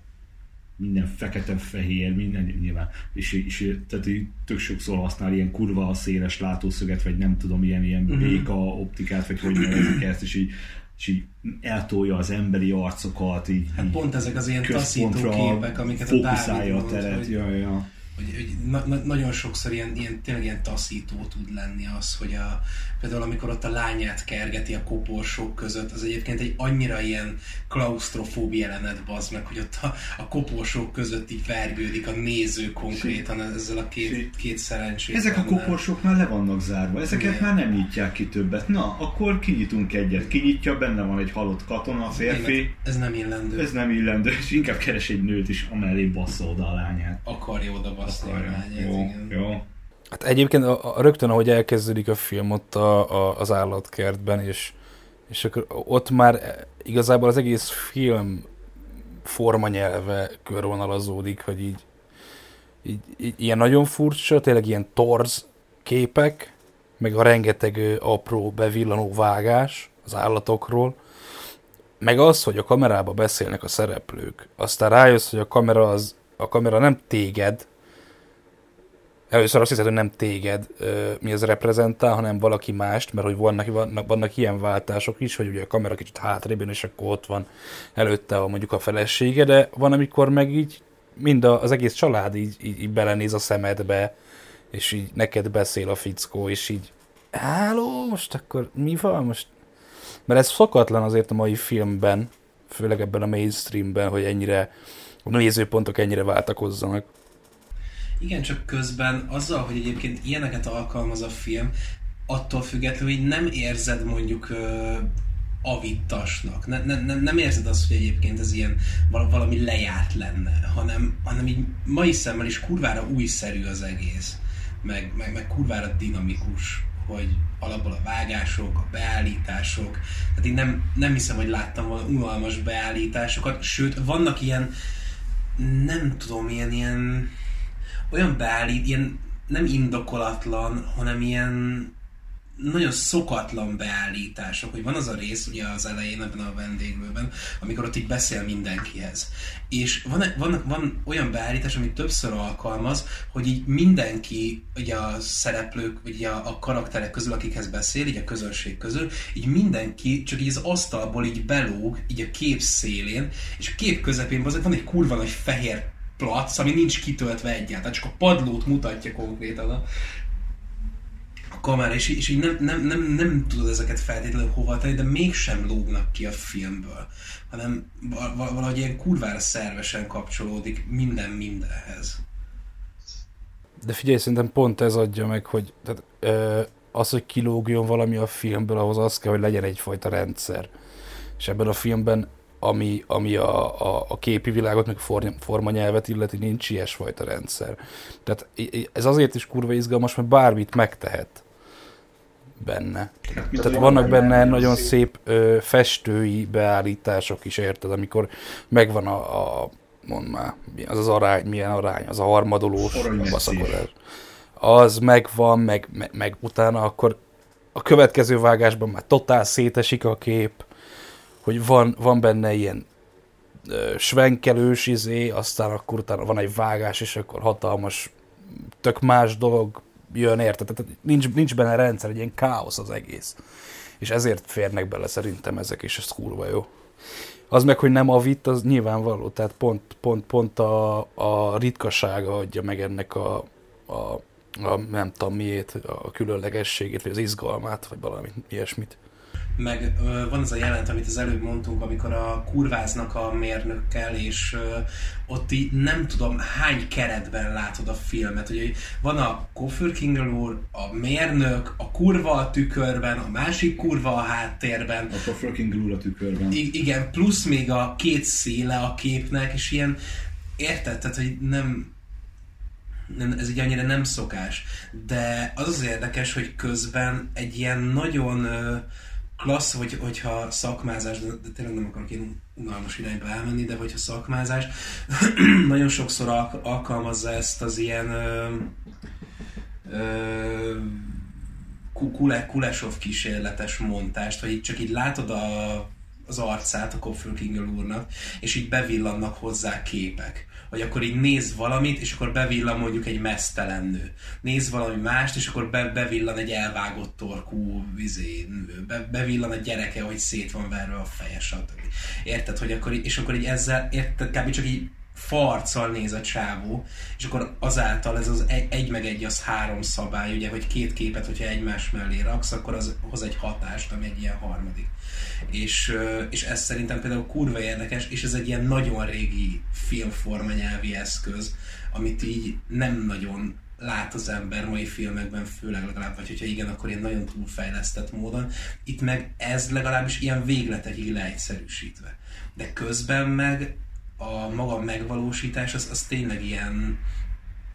Speaker 2: Minden fekete-fehér, minden nyilván. És, és tehát így tök sokszor használ ilyen kurva széles látószöget, vagy nem tudom, ilyen, ilyen
Speaker 1: Mhm.
Speaker 2: béka optikát, vagy hogy nevezik ezt, és így, és így eltolja az emberi arcokat, így,
Speaker 1: Hát
Speaker 2: így
Speaker 1: pont ezek az ilyen taszító képek, amiket a Dávid
Speaker 2: a teret.
Speaker 1: hogy-
Speaker 2: Ja, ja.
Speaker 1: Hogy, hogy na, na, nagyon sokszor ilyen, ilyen, tényleg ilyen taszító tud lenni az, hogy a, például amikor ott a lányát kergeti a koporsók között, az egyébként egy annyira ilyen klaustrofób jelenet bazd meg, hogy ott a, a koporsók között így vergődik a néző konkrétan ezzel a két, két szerencsét.
Speaker 2: Ezek a koporsók már le vannak zárva, ezeket
Speaker 1: Igen.
Speaker 2: már nem nyitják ki többet. Na, akkor kinyitunk egyet. Kinyitja, benne van egy halott katona, férfi.
Speaker 1: Ez nem illendő.
Speaker 2: Ez nem illendő, és inkább keres egy nőt is, amellé bassza oda a lányát.
Speaker 1: Akarja oda baszni a
Speaker 2: Akarja.
Speaker 1: lányát,
Speaker 2: Jó,
Speaker 1: igen.
Speaker 2: jó.
Speaker 3: Hát egyébként a, a, rögtön, ahogy elkezdődik a film ott a, a, az állatkertben, és, és akkor ott már igazából az egész film formanyelve körvonalazódik, hogy így, így, így ilyen nagyon furcsa, tényleg ilyen torz képek, meg a rengeteg apró bevillanó vágás az állatokról, meg az, hogy a kamerába beszélnek a szereplők. Aztán rájössz, hogy a kamera, az, a kamera nem téged, Először azt hiszed, hogy nem téged mi az reprezentál, hanem valaki mást, mert hogy vannak, vannak, vannak ilyen váltások is, hogy ugye a kamera kicsit hátrébb jön, és akkor ott van előtte a, mondjuk a felesége, de van, amikor meg így mind a, az egész család így, így, így belenéz a szemedbe, és így neked beszél a fickó, és így háló, most akkor mi van most? Mert ez szokatlan azért a mai filmben, főleg ebben a mainstreamben, hogy ennyire a nézőpontok ennyire váltakozzanak.
Speaker 1: Igen, csak közben azzal, hogy egyébként ilyeneket alkalmaz a film, attól függetlenül, hogy nem érzed mondjuk ö, avittasnak. Ne, ne, ne, nem érzed azt, hogy egyébként ez ilyen valami lejárt lenne, hanem, hanem így mai szemmel is kurvára újszerű az egész, meg, meg, meg kurvára dinamikus hogy alapból a vágások, a beállítások, tehát én nem, nem hiszem, hogy láttam volna unalmas beállításokat, sőt, vannak ilyen, nem tudom, ilyen, ilyen olyan beállít, ilyen nem indokolatlan, hanem ilyen nagyon szokatlan beállítások, hogy van az a rész ugye az elején ebben a vendéglőben, amikor ott így beszél mindenkihez. És van, van, van olyan beállítás, amit többször alkalmaz, hogy így mindenki, ugye a szereplők, ugye a, a karakterek közül, akikhez beszél, így a közönség közül, így mindenki csak így az asztalból így belóg, így a kép szélén, és a kép közepén van egy kurva nagy fehér plac, ami nincs kitöltve egyáltalán, csak a padlót mutatja konkrétan a, a kamera, és, és így nem, nem, nem, nem tudod ezeket feltétlenül hova tenni, de mégsem lógnak ki a filmből, hanem valahogy ilyen kurvára szervesen kapcsolódik minden mindenhez.
Speaker 3: De figyelj, szerintem pont ez adja meg, hogy tehát, ö, az, hogy kilógjon valami a filmből, ahhoz az kell, hogy legyen egyfajta rendszer. És ebben a filmben ami, ami a, a, a képi világot, meg a formanyelvet illeti, nincs ilyesfajta rendszer. Tehát ez azért is kurva izgalmas, mert bármit megtehet benne. Hát, Tehát vannak benne nagyon szép ö, festői beállítások is, érted, amikor megvan a, a mond már, az az arány, milyen arány, az a harmadolós baszakodás. Az megvan, meg, meg, meg utána akkor a következő vágásban már totál szétesik a kép, hogy van, van benne ilyen ö, svenkelős izé, aztán akkor utána van egy vágás, és akkor hatalmas, tök más dolog jön, érted? Tehát nincs, nincs benne rendszer, egy ilyen káosz az egész. És ezért férnek bele szerintem ezek, és ez kurva jó. Az meg, hogy nem a vit, az nyilvánvaló, tehát pont, pont, pont a, a ritkasága adja meg ennek a, a, a nem tudom miért, a különlegességét, vagy az izgalmát, vagy valami ilyesmit
Speaker 1: meg ö, van az a jelent, amit az előbb mondtunk, amikor a kurváznak a mérnökkel, és ö, ott így nem tudom hány keretben látod a filmet. Ugye van a Koffer úr, a mérnök, a kurva a tükörben, a másik kurva a háttérben.
Speaker 2: A Koffer úr a tükörben.
Speaker 1: I- igen, plusz még a két széle a képnek, és ilyen érted, tehát hogy nem, nem, ez így annyira nem szokás. De az az érdekes, hogy közben egy ilyen nagyon klassz, hogy, hogyha szakmázás, de, de tényleg nem akarok én unalmas irányba elmenni, de hogyha szakmázás, nagyon sokszor al- alkalmazza ezt az ilyen ö, ö, kule, Kulesov kísérletes montást, hogy csak így látod a, az arcát a Kopfölkingel úrnak, és így bevillannak hozzá képek vagy akkor így néz valamit, és akkor bevillan mondjuk egy mesztelen nő. Néz valami mást, és akkor be, bevillan egy elvágott torkú vizé, nő. Be, bevillan a gyereke, hogy szét van verve a feje, stb. Érted, hogy akkor, és akkor így ezzel, érted, kb. csak így farccal néz a csávó, és akkor azáltal ez az egy, egy meg egy az három szabály, ugye, hogy két képet, hogyha egymás mellé raksz, akkor az hoz egy hatást, ami egy ilyen harmadik. És, és ez szerintem például kurva érdekes, és ez egy ilyen nagyon régi filmformanyelvi eszköz, amit így nem nagyon lát az ember mai filmekben, főleg legalább, vagy hogyha igen, akkor ilyen nagyon túlfejlesztett módon. Itt meg ez legalábbis ilyen végletekig leegyszerűsítve. De közben meg a maga megvalósítás az, az tényleg ilyen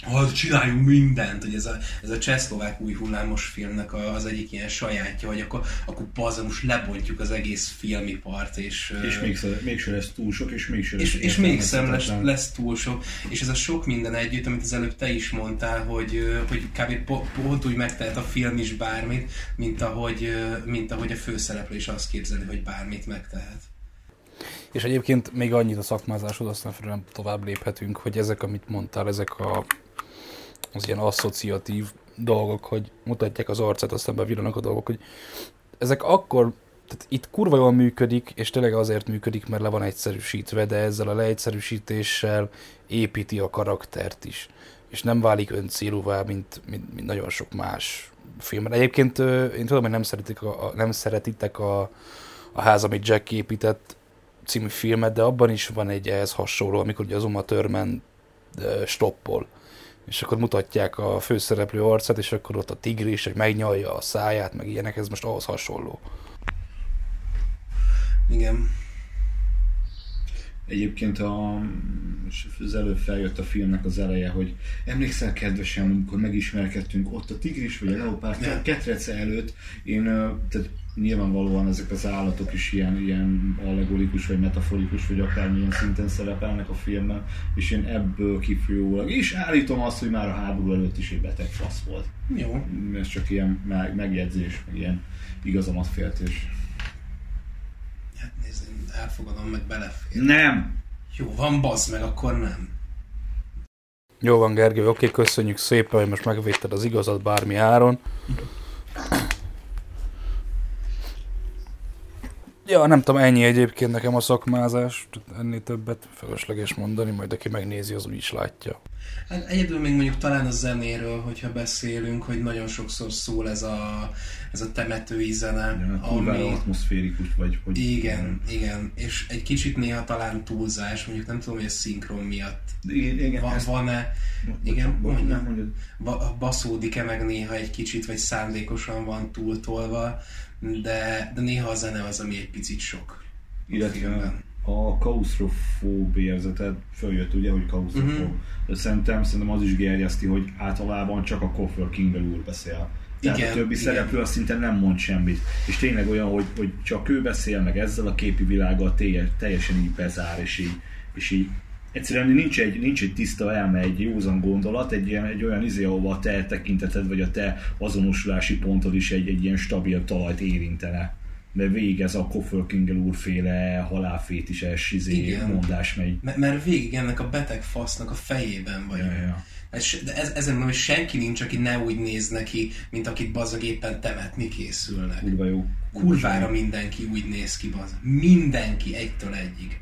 Speaker 1: ha csináljunk mindent, hogy ez a, ez a csehszlovák új hullámos filmnek az egyik ilyen sajátja, hogy akkor, akkor pazza, most lebontjuk az egész filmipart, és...
Speaker 2: És mégsem, mégsem lesz túl sok, és mégsem
Speaker 1: lesz... És, és mégsem lesz, lesz túl sok, és ez a sok minden együtt, amit az előbb te is mondtál, hogy, hogy kb. pont úgy megtehet a film is bármit, mint ahogy, mint ahogy a főszereplő is azt képzeli, hogy bármit megtehet.
Speaker 3: És egyébként még annyit a szakmázáshoz, aztán tovább léphetünk, hogy ezek, amit mondtál, ezek a, az ilyen asszociatív dolgok, hogy mutatják az arcát, aztán bevillanak a dolgok, hogy ezek akkor, tehát itt kurva jól működik, és tényleg azért működik, mert le van egyszerűsítve, de ezzel a leegyszerűsítéssel építi a karaktert is. És nem válik öncélúvá, mint, mint, mint nagyon sok más filmben. Egyébként én tudom, hogy nem, szeretik a, nem szeretitek a, a ház, amit Jack épített, című filmet, de abban is van egy ehhez hasonló, amikor ugye az Uma Thurman stoppol. És akkor mutatják a főszereplő arcát, és akkor ott a tigris, hogy megnyalja a száját, meg ilyenek, ez most ahhoz hasonló.
Speaker 1: Igen.
Speaker 2: Egyébként a, az előbb feljött a filmnek az eleje, hogy emlékszel kedvesem, amikor megismerkedtünk ott a tigris vagy a leopárd
Speaker 1: Nem.
Speaker 2: ketrece előtt, én, tehát nyilvánvalóan ezek az állatok is ilyen, ilyen allegorikus vagy metaforikus vagy akármilyen szinten szerepelnek a filmben, és én ebből kifolyólag, és állítom azt, hogy már a háború előtt is egy beteg fasz volt.
Speaker 1: Jó.
Speaker 2: Ez csak ilyen meg- megjegyzés, meg ilyen igazamatféltés.
Speaker 1: Nézd, én elfogadom, meg belefér.
Speaker 2: Nem!
Speaker 1: Jó, van bazd meg, akkor nem.
Speaker 3: Jó van, Gergő, oké, köszönjük szépen, hogy most megvédted az igazat bármi áron. Ja, nem tudom, ennyi egyébként nekem a szakmázás, ennél többet felesleges mondani, majd aki megnézi, az úgy is látja.
Speaker 1: Hát egyedül még mondjuk talán a zenéről, hogyha beszélünk, hogy nagyon sokszor szól ez a, ez a temetői zene,
Speaker 2: Ja, kurvára
Speaker 1: ami...
Speaker 2: atmoszférikus vagy. Hogy
Speaker 1: Igen, igen, és egy kicsit néha talán túlzás, mondjuk nem tudom, hogy a szinkron miatt
Speaker 2: Igen,
Speaker 1: van,
Speaker 2: ezt-
Speaker 1: van-e, igen,
Speaker 2: bocs,
Speaker 1: mondja.
Speaker 2: mondjad.
Speaker 1: ba- baszódik-e meg néha egy kicsit, vagy szándékosan van túltolva, de, de néha a zene az, ami egy picit sok.
Speaker 2: Illetve. A klaustrofób érzete följött, ugye, hogy klaustrofób.
Speaker 1: Mhm.
Speaker 2: De szerintem, szerintem az is gerjeszti, hogy általában csak a Coffer úr beszél. Tehát
Speaker 1: Igen,
Speaker 2: a többi
Speaker 1: igen.
Speaker 2: szereplő azt szinte nem mond semmit. És tényleg olyan, hogy, hogy csak ő beszél, meg ezzel a képi világgal teljes, teljesen így bezár, és így, és így egyszerűen nincs egy, nincs egy tiszta elme, egy józan gondolat, egy, ilyen, egy olyan izé, ahova a te tekinteted, vagy a te azonosulási pontod is egy, egy ilyen stabil talajt érintene. De végig ez a Coffer Kingle úrféle halálfétises izé, mondás megy.
Speaker 1: Mert, mert végig ennek a beteg fasznak a fejében vagyunk.
Speaker 2: Ja, ja.
Speaker 1: De ez, ezen mondom, hogy senki nincs, aki ne úgy néz neki, mint akit bazzag éppen temetni készülnek.
Speaker 2: Kurva jó.
Speaker 1: Kurvára mindenki úgy néz ki, bazd. Mindenki egytől egyig.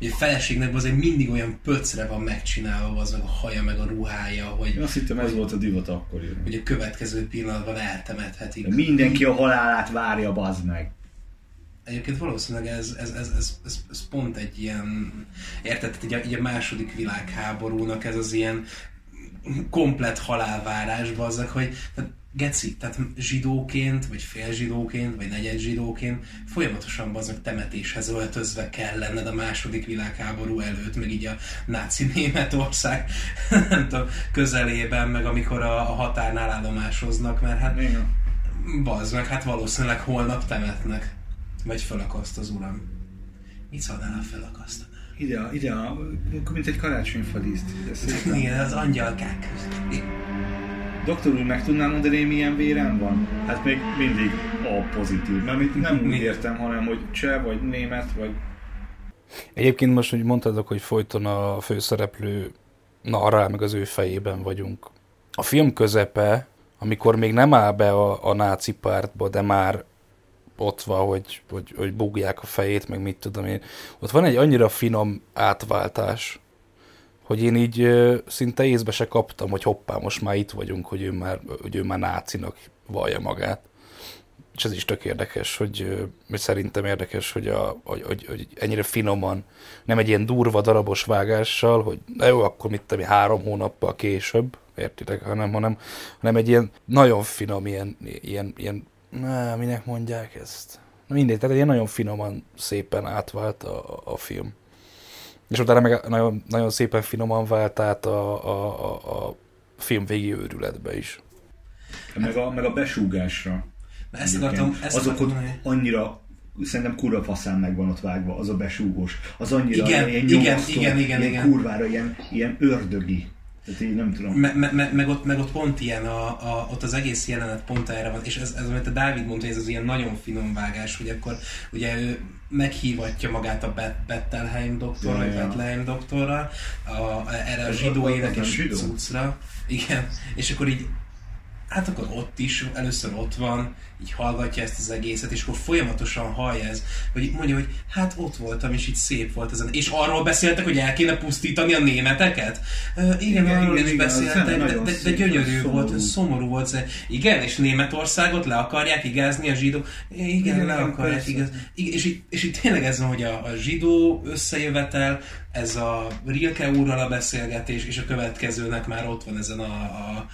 Speaker 1: Ugye a feleségnek azért mindig olyan pöcre van megcsinálva az meg a haja, meg a ruhája, hogy,
Speaker 2: Én azt hittem ez volt a divat akkor.
Speaker 1: hogy a következő pillanatban eltemethetik.
Speaker 2: De mindenki a halálát várja, bazd meg.
Speaker 1: Egyébként valószínűleg ez, ez, ez, ez, ez, ez pont egy ilyen, érted, így a, így a második világháborúnak ez az ilyen komplet halálvárás, bazzak, hogy tehát, geci, tehát zsidóként, vagy félzsidóként, vagy negyed zsidóként folyamatosan bazzak temetéshez öltözve kell lenned a második világháború előtt, meg így a náci Németország nem tudom, közelében, meg amikor a, a határnál állomásoznak, mert hát
Speaker 2: Igen.
Speaker 1: Bazd meg, hát valószínűleg holnap temetnek. Vagy felakaszt az uram. Mit szólnál, ha felakasztanál?
Speaker 2: Ide, a- ide, a, mint egy karácsonyfa szépen.
Speaker 1: Igen, az angyalkák.
Speaker 2: Doktor úr, meg tudnám mondani, hogy milyen vérem van? Hát még mindig a pozitív. Mert nem úgy értem, hanem hogy cseh, vagy német, vagy...
Speaker 3: Egyébként most, hogy mondtad, hogy folyton a főszereplő narrál, meg az ő fejében vagyunk. A film közepe, amikor még nem áll be a, a náci pártba, de már ott van, hogy, hogy, hogy bugják a fejét, meg mit tudom én. Ott van egy annyira finom átváltás, hogy én így szinte észbe se kaptam, hogy hoppá, most már itt vagyunk, hogy ő már, hogy ő már nácinak vallja magát. És ez is tök érdekes, hogy, ö, szerintem érdekes, hogy, a, hogy, hogy, hogy ennyire finoman, nem egy ilyen durva darabos vágással, hogy na jó, akkor mit tudom, három hónappal később, értitek, hanem, hanem, hanem egy ilyen nagyon finom, ilyen, ilyen, ilyen na, minek mondják ezt? Na mindegy, tehát ilyen nagyon finoman, szépen átvált a, a film. És utána meg nagyon, nagyon szépen finoman vált át a, a, a, a film végi őrületbe is.
Speaker 2: Meg a, meg a besúgásra.
Speaker 1: Na, ezt akartam, ezt
Speaker 2: Azok
Speaker 1: akartam
Speaker 2: ott annyira szerintem kurva faszán meg van ott vágva, az a besúgós. Az annyira
Speaker 1: Igen,
Speaker 2: ilyen
Speaker 1: igen, igen, igen,
Speaker 2: ilyen
Speaker 1: igen.
Speaker 2: kurvára, ilyen, ilyen ördögi. Tehát én nem tudom.
Speaker 1: Me, me, me, meg, ott, meg ott pont ilyen, a, a, ott az egész jelenet pont erre van, és ez, ez amit a Dávid mondta, ez az ilyen nagyon finom vágás, hogy akkor ugye ő meghívatja magát a Bet- Bettelheim doktorra,
Speaker 2: Ja,
Speaker 1: vagy
Speaker 2: ja.
Speaker 1: Betlehem doktorra, a, erre a zsidó énekes cuccra, igen, és akkor így hát akkor ott is, először ott van, így hallgatja ezt az egészet, és akkor folyamatosan hallja ez, hogy mondja, hogy hát ott voltam, és így szép volt ezen. És arról beszéltek, hogy el kéne pusztítani a németeket? Uh, igen, igen, arról igen, is igen, beszéltek, de, de, de, gyönyörű szomorú. volt, szomorú volt. Igen, és Németországot le akarják igázni a zsidók? Igen, igen le akarják igázni. És, és, és itt tényleg ez van, hogy a, a zsidó összejövetel, ez a Rilke úrral a beszélgetés, és a következőnek már ott van ezen a, a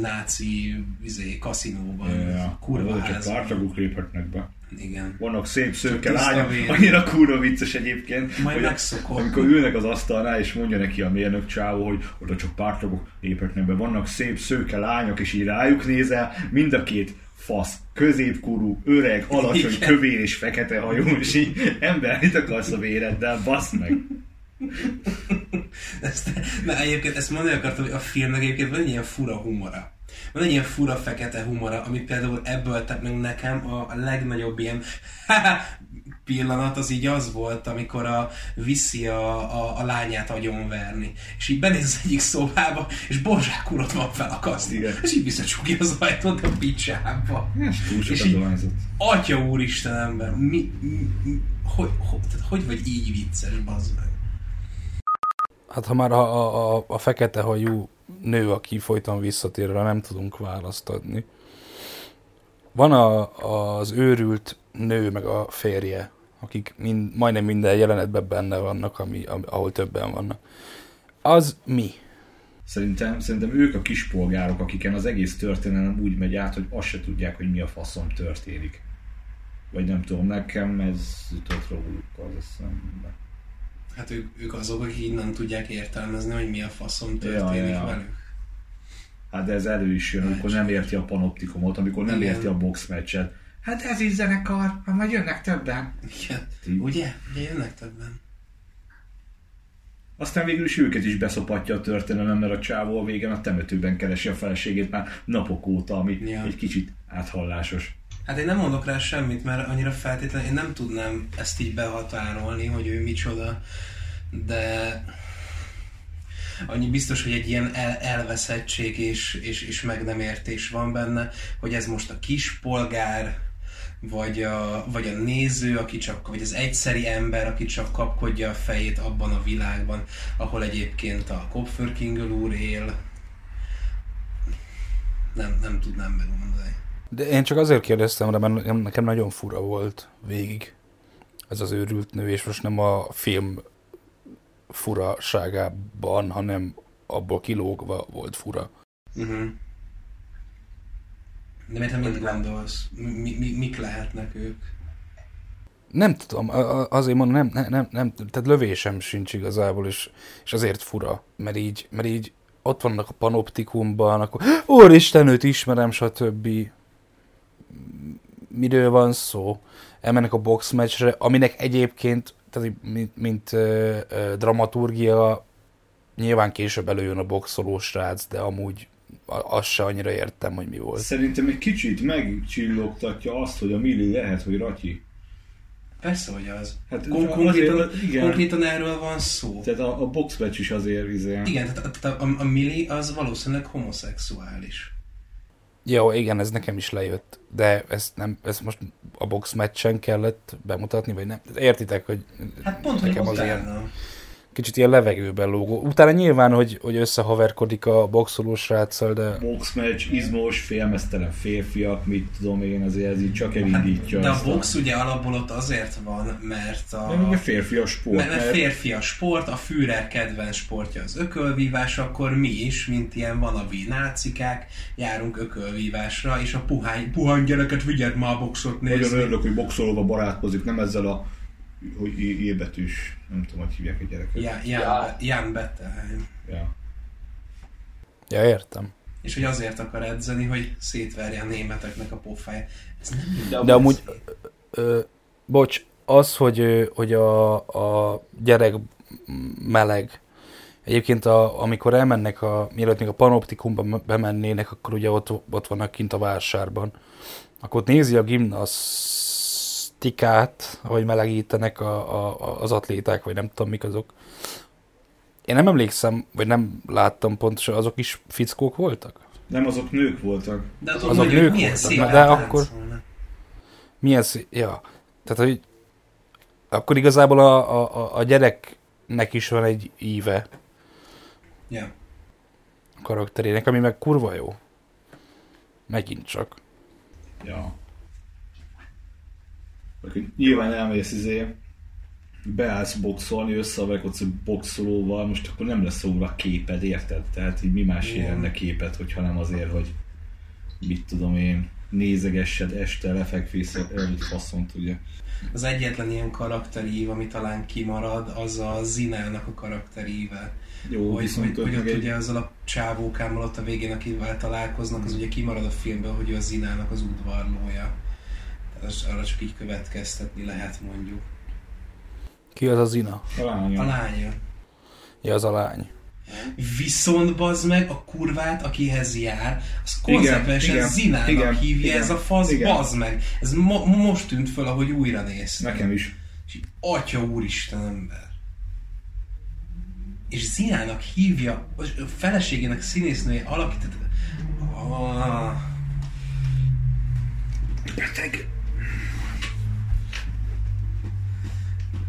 Speaker 1: náci izé, kaszinóban,
Speaker 2: ja, kurva házban. Csak léphetnek be.
Speaker 1: Igen.
Speaker 2: Vannak szép szőke lányok, annyira kurva vicces egyébként.
Speaker 1: Majd megszokom.
Speaker 2: Amikor ülnek az asztalnál, és mondja neki a mérnök csávó, hogy oda csak pártagok léphetnek be. Vannak szép szőke lányok, és így rájuk nézel, mind a két fasz, középkorú, öreg, alacsony, Igen. kövér és fekete hajú, és így ember, mit akarsz a véreddel, basz meg.
Speaker 1: ezt, mert egyébként ezt mondani akartam, hogy a filmnek egyébként van egy ilyen fura humora. Van egy ilyen fura fekete humora, ami például ebből tett meg nekem a, a legnagyobb ilyen pillanat az így az volt, amikor a, viszi a, a, a lányát agyonverni. És így benéz az egyik szobába, és borzsák urat van felakaszni. Igen. És így visszacsukja az ajtót a picsába.
Speaker 2: és így,
Speaker 1: atya úristen ember, mi, mi, mi, hogy, hogy, tehát hogy vagy így vicces, bazd meg?
Speaker 3: Hát ha már a, a, a, fekete hajú nő, aki folyton visszatér, nem tudunk választ adni. Van a, az őrült nő, meg a férje, akik mind, majdnem minden jelenetben benne vannak, ami, ahol többen vannak. Az mi?
Speaker 2: Szerintem, szerintem ők a kispolgárok, akiken az egész történelem úgy megy át, hogy azt se tudják, hogy mi a faszom történik. Vagy nem tudom, nekem ez jutott róluk az eszembe.
Speaker 1: Hát ők, ők azok, akik innen tudják értelmezni, hogy mi a faszom történik ja, ja. velük.
Speaker 2: Hát de ez elő is jön, amikor nem érti a panoptikumot, amikor nem Igen. érti a boxmeccset. Hát ez is zenekar, ha majd jönnek többen.
Speaker 1: Igen. Ugye? Ugye jönnek többen.
Speaker 2: Aztán végül is őket is beszopatja a történelem, mert a csávó a végén a temetőben keresi a feleségét már napok óta, ami ja. egy kicsit áthallásos.
Speaker 1: Hát én nem mondok rá semmit, mert annyira feltétlenül én nem tudnám ezt így behatárolni, hogy ő micsoda, de annyi biztos, hogy egy ilyen el, elveszettség és, és, és meg nem értés van benne, hogy ez most a kispolgár, vagy a, vagy a néző, aki csak, vagy az egyszeri ember, aki csak kapkodja a fejét abban a világban, ahol egyébként a Kopförkingel úr él. Nem, nem tudnám megmondani.
Speaker 3: De én csak azért kérdeztem rá, mert nekem nagyon fura volt végig ez az őrült nő, és most nem a film furaságában, hanem abból kilógva volt fura.
Speaker 1: Uh-huh. De miért mit gondolsz? Mi, mi, mik lehetnek ők?
Speaker 3: Nem tudom, azért mondom, nem, nem, nem, nem, tehát lövésem sincs igazából, és, és azért fura, mert így, mert így ott vannak a panoptikumban, akkor úristen, őt ismerem, stb miről van szó, elmennek a boxmeccsre, aminek egyébként, tehát mint, mint ö, ö, dramaturgia, nyilván később előjön a boxoló srác, de amúgy azt se annyira értem, hogy mi volt.
Speaker 2: Szerintem egy kicsit megcsillogtatja azt, hogy a Milli lehet, hogy Ratyi.
Speaker 1: Persze, hogy az. Hát Kon- konkrétan, azért, igen. konkrétan erről van szó.
Speaker 2: Tehát a, a boxmatch is azért izé.
Speaker 1: Igen, tehát a, a, a, a Milli az valószínűleg homoszexuális.
Speaker 3: Jó, igen, ez nekem is lejött, de ezt, nem, ezt most a box meccsen kellett bemutatni, vagy nem? Értitek, hogy
Speaker 1: hát pont, nekem hogy az ilyen
Speaker 3: kicsit ilyen levegőben lógó. Utána nyilván, hogy, hogy összehaverkodik a boxoló sráccal, de...
Speaker 2: Boxmatch, izmos, félmeztelen férfiak, mit tudom én, azért ez így csak elindítja.
Speaker 1: Hát, de a box a... ugye alapból ott azért van, mert a...
Speaker 2: Mert férfi a sport.
Speaker 1: Mert, mert férfi a sport, a Führer kedvenc sportja az ökölvívás, akkor mi is, mint ilyen vanavi nácikák, járunk ökölvívásra, és a puhány, puhány gyereket vigyed már a boxot nézni.
Speaker 2: Nagyon örülök, hogy boxolóba barátkozik, nem ezzel a hogy élbetűs, nem tudom, hogy hívják a gyereket.
Speaker 1: Ja, Jan, Jan Bettelheim.
Speaker 2: Ja.
Speaker 3: Ja, értem.
Speaker 1: És hogy azért akar edzeni, hogy szétverje a németeknek a pofáját. Ez nem
Speaker 3: De, De amúgy, ö, bocs, az, hogy, hogy a, a gyerek meleg, Egyébként a, amikor elmennek, a, mielőtt még a panoptikumba bemennének, akkor ugye ott, ott vannak kint a vásárban. Akkor ott nézi a gimnasz tikát, ahogy melegítenek a, a, az atléták, vagy nem tudom mik azok. Én nem emlékszem, vagy nem láttam pontosan, azok is fickók voltak?
Speaker 2: Nem, azok nők voltak.
Speaker 1: De
Speaker 3: Azok
Speaker 1: mondjuk,
Speaker 3: nők
Speaker 1: milyen
Speaker 3: voltak,
Speaker 1: szépen
Speaker 3: de akkor-. Milyen szí- Ja. Tehát, hogy akkor igazából a, a, a- gyereknek is van egy íve
Speaker 1: Ja.
Speaker 3: a karakterének, ami meg kurva jó. Megint csak.
Speaker 2: Ja. Akkor nyilván elmész izé, beállsz boxolni, összevekodsz egy boxolóval, most akkor nem lesz óra képed, érted? Tehát így mi más
Speaker 1: Igen.
Speaker 2: jelenne képet, hogyha nem azért, hogy mit tudom én, nézegessed este, lefekvész előtt faszon tudja.
Speaker 1: Az egyetlen ilyen karakterív, ami talán kimarad, az a Zinának a karakteríve.
Speaker 2: Jó,
Speaker 1: hogy,
Speaker 2: viszont
Speaker 1: hogy, hogy ott
Speaker 2: egy...
Speaker 1: ugye azzal a csávókámmal ott a végén, akivel találkoznak, az ugye kimarad a filmből, hogy ő a Zinának az udvarlója. Az- arra csak így következtetni lehet mondjuk.
Speaker 3: Ki az a Zina?
Speaker 2: A lánya.
Speaker 1: A lánya.
Speaker 3: Ja, az a lány.
Speaker 1: Viszont bazd meg a kurvát, akihez jár, az konzekvensen Zinának
Speaker 2: igen,
Speaker 1: hívja
Speaker 2: igen,
Speaker 1: ez a fasz,
Speaker 2: igen.
Speaker 1: bazd meg. Ez mo- most tűnt föl, ahogy újra néztem.
Speaker 2: Nekem is.
Speaker 1: És így, atya úristen ember. És Zinának hívja, a feleségének színésznője alakított. Ah,
Speaker 2: Beteg.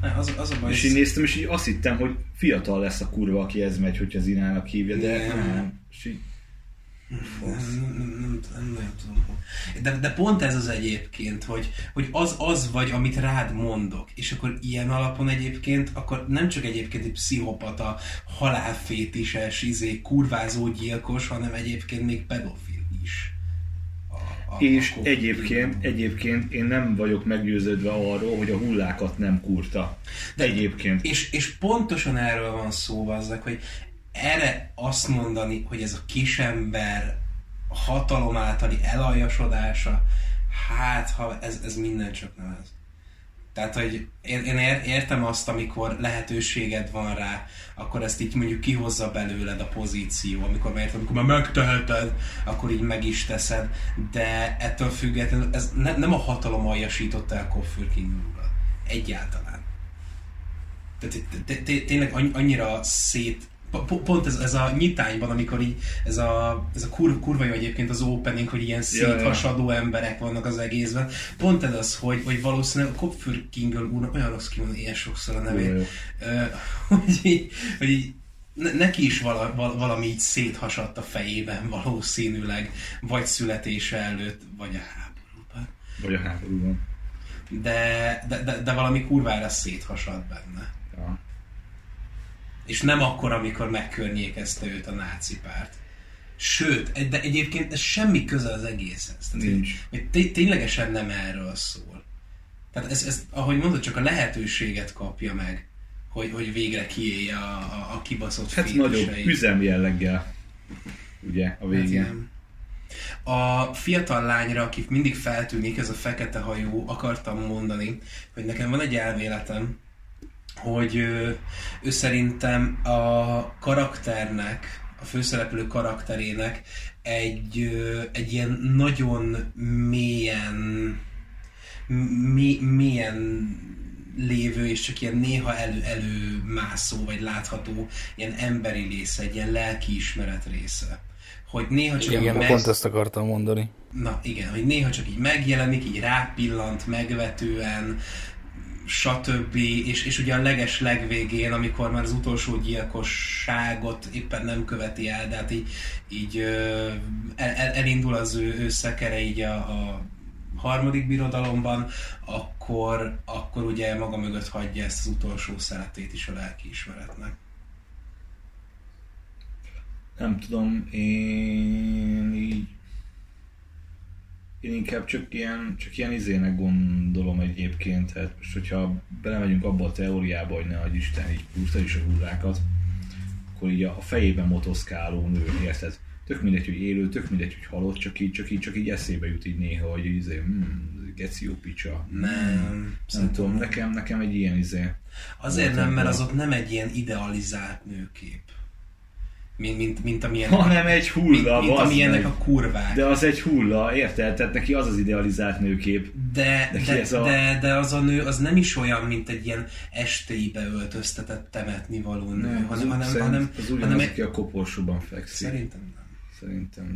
Speaker 1: Ne, az, az a baj,
Speaker 2: És én néztem, és így azt hittem, hogy fiatal lesz a kurva, aki ez megy, hogyha Zinának hívja, de
Speaker 1: Igen.
Speaker 2: nem. És így,
Speaker 1: Nem, nem, nem, nem, nem tudom. De, de pont ez az egyébként, hogy, hogy az az vagy, amit rád mondok. És akkor ilyen alapon egyébként, akkor nem csak egyébként egy pszichopata, halálfétises, izé, kurvázó gyilkos, hanem egyébként még pedofil is.
Speaker 2: És egyébként, egyébként én nem vagyok meggyőződve arról, hogy a hullákat nem kurta.
Speaker 1: De-
Speaker 2: egyébként.
Speaker 1: És, és pontosan erről van szó, azzak, hogy erre azt mondani, hogy ez a kisember hatalom általi elajasodása, hát ha ez, ez minden csak nem ez. Tehát, hogy én, én ér- értem azt, amikor lehetőséged van rá, akkor ezt így mondjuk kihozza belőled a pozíció, amikor már, amikor már megteheted, akkor így meg is teszed, de ettől függetlenül ez ne, nem a hatalom aljasította el Koffer. Egyáltalán. Tehát té- té- té- tényleg anny- annyira szét pont ez, ez a nyitányban, amikor így ez a, ez a kur, kurva jó egyébként az opening, hogy ilyen
Speaker 2: Ja, ja.
Speaker 1: széthasadó emberek vannak az egészben. Pont ez az, hogy, hogy valószínűleg a Kopfür Kingel úr, olyan rossz kimondani ilyen sokszor a nevét, hogy így, hogy így neki is vala, val, valami így széthasadt a fejében valószínűleg, vagy születése előtt, vagy a háborúban.
Speaker 2: Vagy a háborúban.
Speaker 1: De, de, de, de valami kurvára széthasadt benne. És nem akkor, amikor megkörnyékezte őt a náci párt. Sőt, de egyébként ez semmi köze az egészhez. Tehát,
Speaker 2: Nincs.
Speaker 1: Hogy, hogy té- ténylegesen nem erről szól. Tehát ez, ez, ahogy mondod, csak a lehetőséget kapja meg, hogy, hogy végre kiélje a, a, a kibaszott
Speaker 2: Hát nagyobb
Speaker 1: fétiseit.
Speaker 2: üzem jelleggel. Ugye, a
Speaker 1: Hát
Speaker 2: végén.
Speaker 1: igen. A fiatal lányra, aki mindig feltűnik, ez a fekete hajú, akartam mondani, hogy nekem van egy elméletem, hogy ö, ő szerintem a karakternek, a főszereplő karakterének egy, egy ilyen nagyon mélyen mi, milyen lévő és csak ilyen néha elő, előmászó vagy látható ilyen emberi része, egy ilyen lelkiismeret része. Hogy néha csak
Speaker 3: Igen,
Speaker 1: meg...
Speaker 3: pont ezt akartam mondani.
Speaker 1: Na igen, hogy néha csak így megjelenik, így rápillant megvetően, stb. És, és ugye a leges legvégén, amikor már az utolsó gyilkosságot éppen nem követi el, de hát így, így el, elindul az ő, ő szekere így a, a harmadik birodalomban, akkor, akkor ugye maga mögött hagyja ezt az utolsó szeretét is a lelkiismeretnek.
Speaker 2: Nem tudom, én így... Én inkább csak ilyen, csak ilyen izének gondolom egyébként, hát most hogyha belemegyünk abba a teóriába, hogy ne adj Isten, így húzta is a hullákat, akkor így a fejében motoszkáló nő, érted? Tök mindegy, hogy élő, tök mindegy, hogy halott, csak így, csak így, csak így eszébe jut így néha, hogy izé, hmm, geci jó picsa.
Speaker 1: Nem,
Speaker 2: Nem tudom, nekem, nekem egy ilyen izé.
Speaker 1: Azért nem, mert azok nem egy ilyen idealizált nőkép. Mint, mint, mint amilyen,
Speaker 2: Hanem egy
Speaker 1: mint,
Speaker 2: hulla,
Speaker 1: mint
Speaker 2: bazd
Speaker 1: amilyenek
Speaker 2: meg.
Speaker 1: a kurvák.
Speaker 2: De az egy hulla, érted? Tehát neki az az idealizált nőkép.
Speaker 1: De,
Speaker 2: De ez a-
Speaker 1: de, de az a nő az nem is olyan, mint egy ilyen estéibe öltöztetett temetni való nő,
Speaker 2: Nem, az,
Speaker 1: hanem,
Speaker 2: úgy
Speaker 1: hanem,
Speaker 2: szerint-
Speaker 1: hanem,
Speaker 2: az
Speaker 1: hanem
Speaker 2: ugyanaz,
Speaker 1: egy,
Speaker 2: aki a koporsóban fekszik.
Speaker 1: szerintem nem.
Speaker 2: Szerintem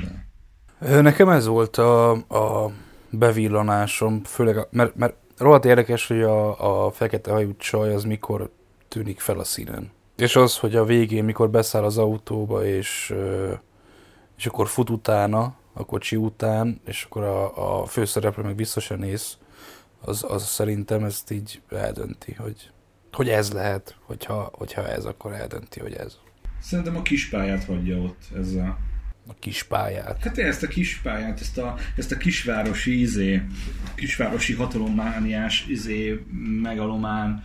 Speaker 2: nem.
Speaker 3: Nekem ez volt a, a bevillanásom, főleg, a, mert, mert rohadt érdekes, hogy a, a fekete hajú csaj az mikor tűnik fel a színen. És az, hogy a végén, mikor beszáll az autóba, és, és akkor fut utána, a kocsi után, és akkor a, a főszereplő meg biztosan néz, az, az szerintem ezt így eldönti, hogy, hogy ez lehet, hogyha, hogyha ez, akkor eldönti, hogy ez.
Speaker 2: Szerintem a kispályát hagyja ott ezzel.
Speaker 3: A kis pályát.
Speaker 2: Hát ezt a kispályát, ezt a, ezt a kisvárosi izé, kisvárosi hatalommániás izé, megalomán,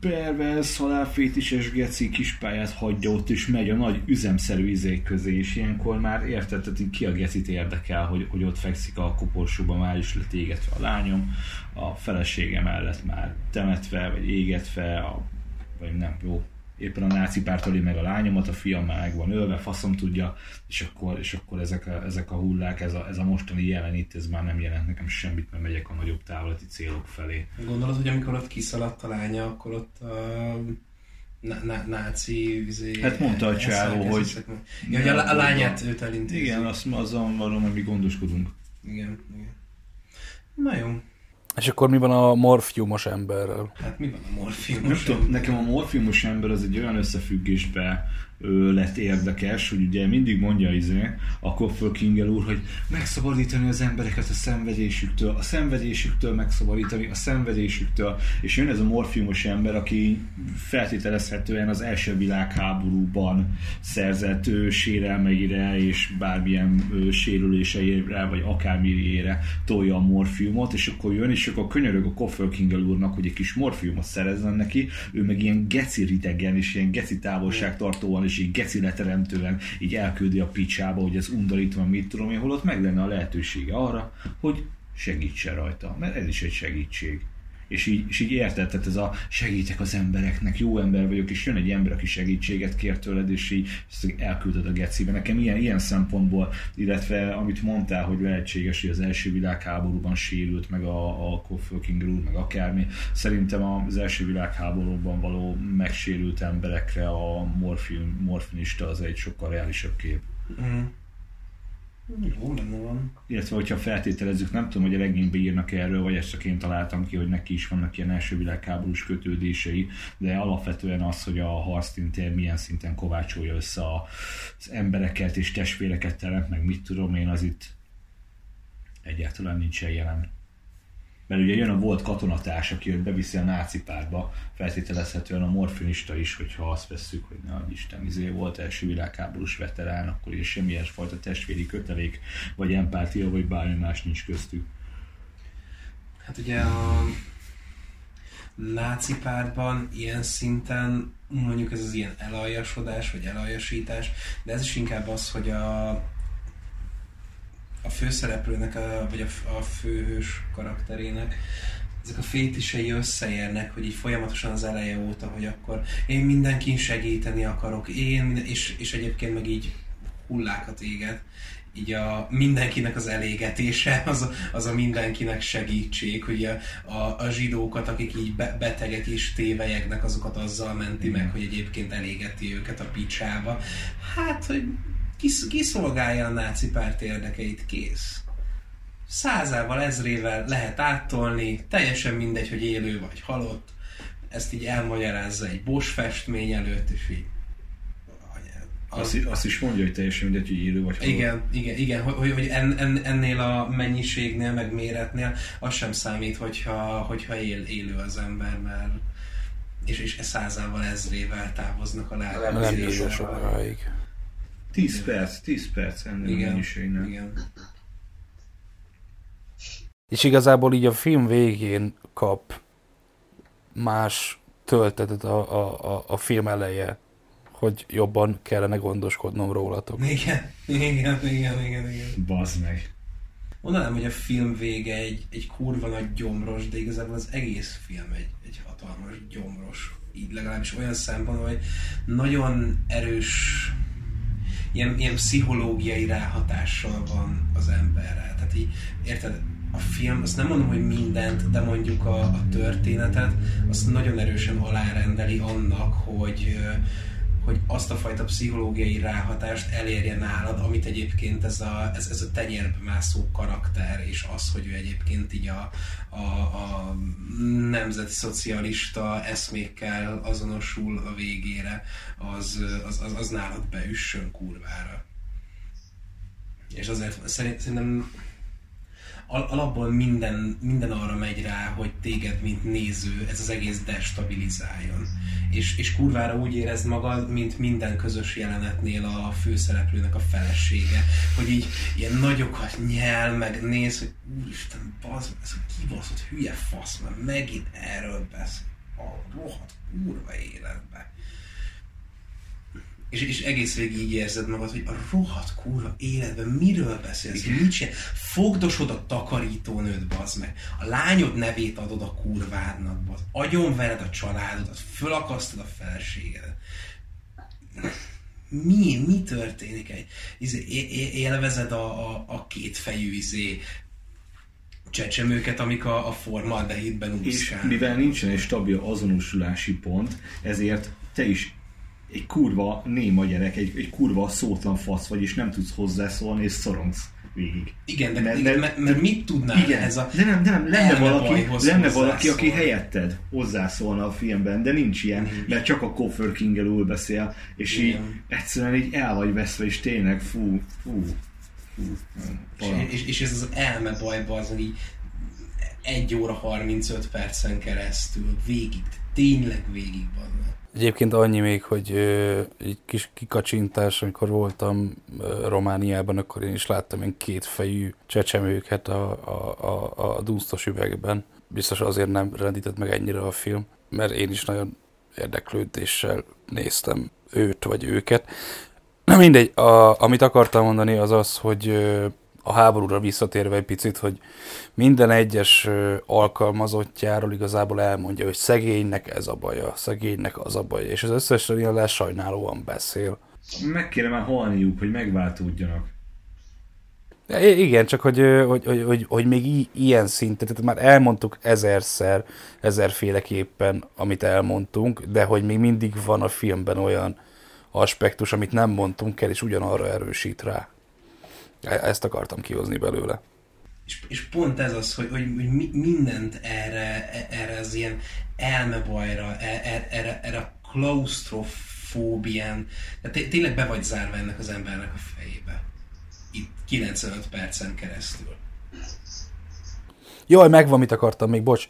Speaker 2: pervers, halálfétises geci kispályát hagyja ott, és megy a nagy üzemszerű izék közé, és ilyenkor már érted, ki a gecit érdekel, hogy, hogy ott fekszik a koporsóban, már is lett égetve a lányom, a felesége mellett már temetve, vagy égetve, a, vagy nem, jó, éppen a náci párt öli meg a lányomat, a fiam már meg van ölve, faszom tudja, és akkor, és akkor ezek, a, ezek a hullák, ez a, ez a mostani jelen itt, ez már nem jelent nekem semmit, mert megyek a nagyobb távlati célok felé.
Speaker 1: Gondolod, hogy amikor ott kiszaladt a lánya, akkor ott a ná- ná- náci... Izé,
Speaker 2: Hát mondta a csávó,
Speaker 1: eszek-
Speaker 2: hogy-
Speaker 1: Ja, hogy a, a lányát őt elintézi.
Speaker 2: Igen, azt azon hogy mi gondoskodunk.
Speaker 1: Igen, igen. Na jó.
Speaker 3: És akkor mi van a morfiumos emberrel?
Speaker 1: Hát mi van a morfium?
Speaker 2: Nem tudom, nekem a morfiumos ember az egy olyan összefüggésbe lett érdekes, hogy ugye mindig mondja izé, a Koffer Kingel úr, hogy megszabadítani az embereket a szenvedésüktől, a szenvedésüktől megszabadítani, a szenvedésüktől, és jön ez a morfiumos ember, aki feltételezhetően az első világháborúban szerzett ö, sérelmeire és bármilyen ö, sérüléseire, vagy akármiére tolja a morfiumot, és akkor jön, és akkor könyörög a Koffer Kingel úrnak, hogy egy kis morfiumot szerezzen neki, ő meg ilyen geci ridegen, és ilyen geci távolságtartóan, és így geci leteremtően így elküldi a picsába, hogy ez undorítva, mit tudom én, holott meg lenne a lehetősége arra, hogy segítsen rajta, mert ez is egy segítség. És így, és így érted, tehát ez a segítek az embereknek, jó ember vagyok, és jön egy ember, aki segítséget kér tőled, és így ezt elküldöd a gecibe. Nekem ilyen, ilyen szempontból, illetve amit mondtál, hogy lehetséges, hogy az első világháborúban sérült, meg a, a Kofölking úr, meg akármi. Szerintem az első világháborúban való megsérült emberekre a morfin, morfinista az egy sokkal reálisabb kép.
Speaker 1: Mm. Jó lenne van.
Speaker 2: illetve hogyha feltételezzük, nem tudom, hogy a regényben írnak erről, vagy ezt csak én találtam ki, hogy neki is vannak ilyen első világháborús kötődései, de alapvetően az, hogy a harctintér milyen szinten kovácsolja össze az embereket és testvéreket teremt, meg mit tudom én, az itt egyáltalán nincsen jelen. Mert ugye jön a volt katonatárs, aki őt beviszi a náci pártba, feltételezhetően a morfinista is, hogyha azt vesszük, hogy ne Isten izé volt első világháborús veterán, akkor is semmilyen fajta testvéri kötelék, vagy empátia, vagy bármi más nincs köztük.
Speaker 1: Hát ugye a náci pártban ilyen szinten mondjuk ez az ilyen elaljasodás, vagy elaljasítás, de ez is inkább az, hogy a, a főszereplőnek, a, vagy a, a főhős karakterének ezek a fétisei összeérnek, hogy így folyamatosan az eleje óta, hogy akkor én mindenkin segíteni akarok, én, és, és egyébként meg így hullákat éget. Így a mindenkinek az elégetése, az a, az a mindenkinek segítség, hogy a, a, a zsidókat, akik így be, betegek és tévejegnek, azokat azzal menti meg, hogy egyébként elégeti őket a picsába. Hát, hogy kisz, kiszolgálja a náci párt érdekeit, kész százával, ezrével lehet áttolni, teljesen mindegy, hogy élő vagy halott, ezt így elmagyarázza egy Bosch festmény előtt, és így
Speaker 2: Azt, is- azt is mondja, hogy teljesen mindegy, hogy élő vagy halott.
Speaker 1: igen, igen, igen, hogy, hogy- en, en, ennél a mennyiségnél, meg méretnél az sem számít, hogyha, hogyha él, élő az ember, mert és, és e százával, ezrével távoznak a
Speaker 3: Nem
Speaker 1: lábak.
Speaker 3: bírja sokáig.
Speaker 2: 10 perc, 10 perc ennél a
Speaker 1: Igen,
Speaker 2: mennyiségnél.
Speaker 1: igen.
Speaker 3: És igazából így a film végén kap más töltetet a, a, a, a film eleje, hogy jobban kellene gondoskodnom rólatok.
Speaker 1: Igen, igen, igen, igen, igen.
Speaker 2: Bazd meg.
Speaker 1: Mondanám, hogy a film vége egy, egy kurva nagy gyomros, de igazából az egész film egy, egy hatalmas gyomros. Így legalábbis olyan szempontból, hogy nagyon erős ilyen, ilyen pszichológiai ráhatással van az emberre. Tehát így, érted, a film, azt nem mondom, hogy mindent, de mondjuk a, a történetet, azt nagyon erősen alárendeli annak, hogy, hogy azt a fajta pszichológiai ráhatást elérje nálad, amit egyébként ez a, ez, ez a tenyérbe mászó karakter, és az, hogy ő egyébként így a, a, a nemzeti szocialista eszmékkel azonosul a végére, az, az, az, az nálad beüssön kurvára. És azért szerintem alapból minden, minden arra megy rá, hogy téged, mint néző, ez az egész destabilizáljon. És, és kurvára úgy érezd magad, mint minden közös jelenetnél a főszereplőnek a felesége. Hogy így ilyen nagyokat nyel, meg néz, hogy úristen, bazd, ez a kibaszott hülye fasz, mert megint erről beszél. A rohadt kurva életbe és, és egész végig így érzed magad, hogy a rohadt kurva életben miről beszélsz, mit sem. Fogdosod a takarítónőt, bazd meg. A lányod nevét adod a kurvádnak, bazd. Agyon vered a családodat, fölakasztod a feleségedet. Mi, mi történik? Egy, izé, élvezed a, a, a kétfejű izé, csecsemőket, amik a, a formaldehidben úszkálnak.
Speaker 2: És mivel nincsen egy stabil azonosulási pont, ezért te is egy kurva néma gyerek, egy, egy kurva szótlan fasz vagy, és nem tudsz hozzászólni, és szorongsz végig.
Speaker 1: Igen, de, mert, igen, mert, mert mit tudnál igen, ez a
Speaker 2: De nem, de nem, lenne valaki, lenne valaki, aki helyetted hozzászólna a filmben, de nincs ilyen, nincs. mert csak a Coffer king ül beszél, és igen. így egyszerűen így el vagy veszve, és tényleg fú, fú, fú.
Speaker 1: És, és, és, ez az elme bajba az, így 1 óra 35 percen keresztül végig, tényleg végig van.
Speaker 3: Egyébként annyi még, hogy ö, egy kis kikacsintás, amikor voltam ö, Romániában, akkor én is láttam egy kétfejű csecsemőket a, a, a, a dunsztos üvegben. Biztos azért nem rendített meg ennyire a film, mert én is nagyon érdeklődéssel néztem őt vagy őket. Na mindegy, a, amit akartam mondani az az, hogy a háborúra visszatérve egy picit, hogy minden egyes alkalmazottjáról igazából elmondja, hogy szegénynek ez a baja, szegénynek az a baja, és az összes ilyen lesajnálóan beszél.
Speaker 2: Meg kéne már halniuk, hogy megváltódjanak.
Speaker 3: Igen, csak hogy, hogy, hogy, hogy, hogy még i- ilyen szinten, tehát már elmondtuk ezerszer, ezerféleképpen, amit elmondtunk, de hogy még mindig van a filmben olyan aspektus, amit nem mondtunk el, és ugyanarra erősít rá. E-, ezt akartam kihozni belőle.
Speaker 1: És, és pont ez az, hogy, hogy, hogy mindent erre, erre az ilyen elmebajra, e, e, erre, erre a klaustrofóbián, tehát tényleg be vagy zárva ennek az embernek a fejébe. Itt 95 percen keresztül.
Speaker 3: Jaj, megvan, mit akartam még, bocs.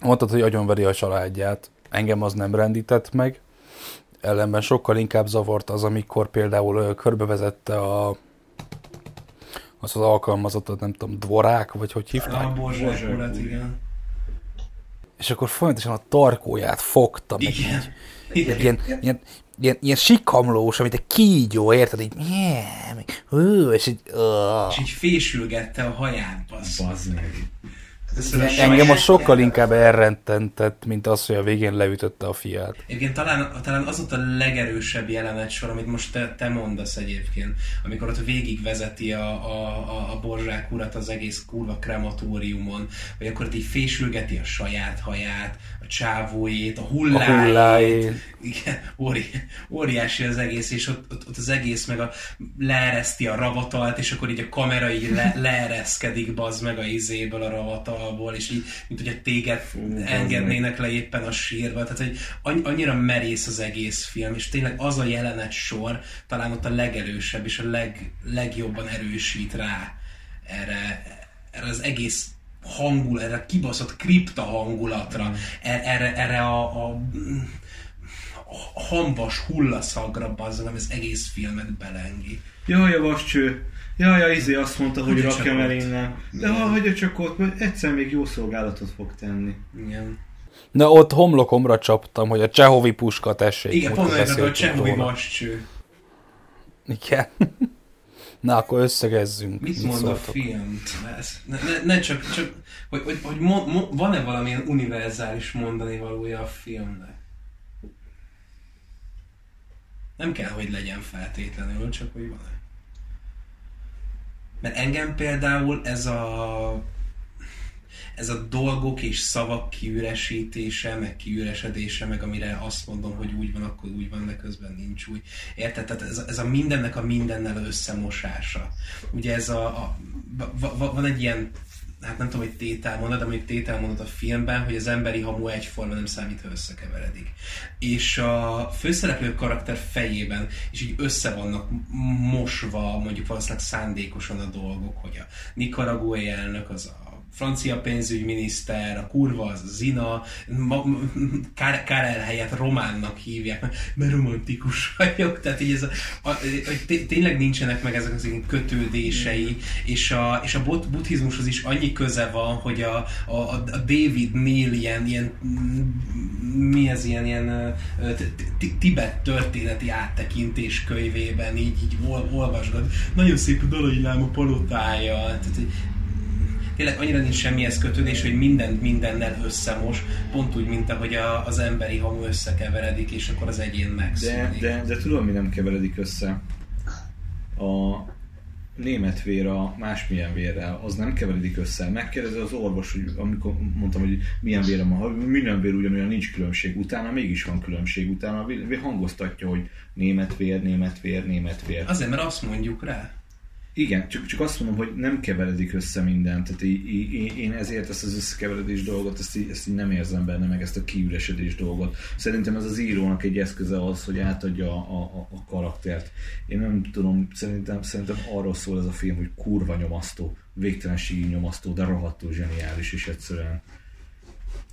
Speaker 3: Mondtad, hogy agyonveri a családját. Engem az nem rendített meg. Ellenben sokkal inkább zavart az, amikor például körbevezette a az az alkalmazottat, nem tudom, dvorák, vagy hogy hívták?
Speaker 1: A borzsák igen.
Speaker 3: És akkor folyamatosan a tarkóját fogta, meg igen. így, igen. Ilyen, ilyen, ilyen, ilyen sikamlós, amit egy kígyó, érted? Így, yeah, és így, uh.
Speaker 1: és így fésülgette a haját, bassz.
Speaker 2: Bazd meg.
Speaker 3: Engem a sokkal inkább elrententett, mint az, hogy a végén leütötte a fiát.
Speaker 1: Egyébként talán, talán az ott a legerősebb jelenet sor, amit most te, te mondasz egyébként, amikor ott végigvezeti a, a, a, a borzsák urat az egész kurva krematóriumon, vagy akkor ott így fésülgeti a saját haját, a csávójét, a hullájét. A hullájét. Igen, óri, óriási az egész, és ott, ott, ott az egész meg a, leereszti a ravatalt, és akkor így a kamera így le, leereszkedik bazd meg a izéből a ravatalból, és így, mint hogy téged Fú, engednének le éppen a sírba. Tehát, hogy annyira merész az egész film, és tényleg az a jelenet sor talán ott a legerősebb, és a leg, legjobban erősít rá erre, erre az egész hangul, erre a kibaszott kripta hangulatra, er, erre, erre a, a, a hambas hullaszagra bazzag, ami az egész filmet belengi.
Speaker 2: Jaj, a vascső. Jaj, a izé azt mondta, hogy, hogy rakjam el innen. De ha hagyja csak ott, mert egyszer még jó szolgálatot fog tenni.
Speaker 1: Igen.
Speaker 3: Na ott homlokomra csaptam, hogy a Csehovi puska tessék.
Speaker 1: Igen, pont a Csehovi vascső.
Speaker 3: Igen. Na, akkor összegezzünk.
Speaker 1: Mit, Mit mond szóltok? a film? Ne, ne, ne csak, csak hogy, hogy, hogy mo, mo, van-e valamilyen univerzális mondani valója a filmnek? Nem kell, hogy legyen feltétlenül, csak hogy van-e. Mert engem például ez a Ez a dolgok és szavak kiüresítése, meg kiüresedése, meg amire azt mondom, hogy úgy van, akkor úgy van, de közben nincs úgy. Érted? Tehát ez, ez a mindennek a mindennel összemosása. Ugye ez a, a va, va, van egy ilyen hát nem tudom, hogy tételmondat, de mondjuk tételmondat a filmben, hogy az emberi hamu egyforma nem számít, ha összekeveredik. És a főszereplő karakter fejében is így össze vannak mosva, mondjuk valószínűleg szándékosan a dolgok, hogy a nikaraguai elnök az a francia pénzügyminiszter, a kurva az a Zina, Karel helyett románnak hívják, mert romantikus vagyok, tehát így ez a, a, a, tényleg nincsenek meg ezek az kötődései, és a, és a buddhizmushoz is annyi köze van, hogy a, a, a David Neil ilyen, ilyen mi ez ilyen, ilyen Tibet történeti áttekintés könyvében így, így olvasgat. Nagyon szép a Dalai Láma palotája, tehát tényleg annyira nincs semmihez kötődés, hogy mindent mindennel összemos, pont úgy, mint ahogy a, az emberi hamu összekeveredik, és akkor az egyén megszűnik.
Speaker 2: De, de, de tudom, mi nem keveredik össze. A német vér a másmilyen vérrel, az nem keveredik össze. Megkérdezi az orvos, hogy amikor mondtam, hogy milyen vérem van, minden vér ugyanolyan nincs különbség, utána mégis van különbség, utána hangoztatja, hogy német vér, német vér, német vér.
Speaker 1: Azért, mert azt mondjuk rá.
Speaker 2: Igen, csak, csak azt mondom, hogy nem keveredik össze minden. Tehát így, így, én ezért ezt az összekeveredés dolgot, ezt így, ezt így nem érzem benne, meg ezt a kiüresedés dolgot. Szerintem ez az írónak egy eszköze az, hogy átadja a, a, a karaktert. Én nem tudom, szerintem, szerintem arról szól ez a film, hogy kurva nyomasztó, végtelenségi nyomasztó, de rohadtul zseniális, és egyszerűen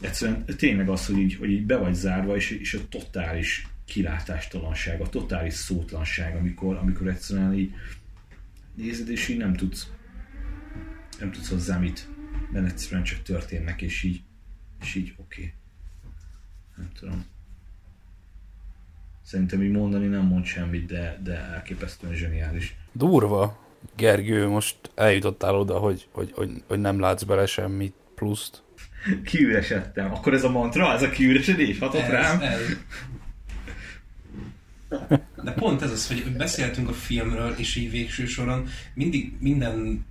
Speaker 2: egyszerűen tényleg az, hogy így, hogy így be vagy zárva, és, és a totális kilátástalanság, a totális szótlanság, amikor, amikor egyszerűen így nézed, és így nem tudsz nem tudsz hozzá mit, mert egyszerűen csak történnek, és így, és így oké. Okay. Nem tudom. Szerintem így mondani nem mond semmit, de, de elképesztően zseniális.
Speaker 3: Durva. Gergő, most eljutottál oda, hogy, hogy, hogy, hogy nem látsz bele semmit pluszt.
Speaker 2: Kiüresedtem. Akkor ez a mantra, ez a kiüresedés hatott ez, rám? Ez.
Speaker 1: De pont ez az, hogy beszéltünk a filmről, és így végső soron mindig minden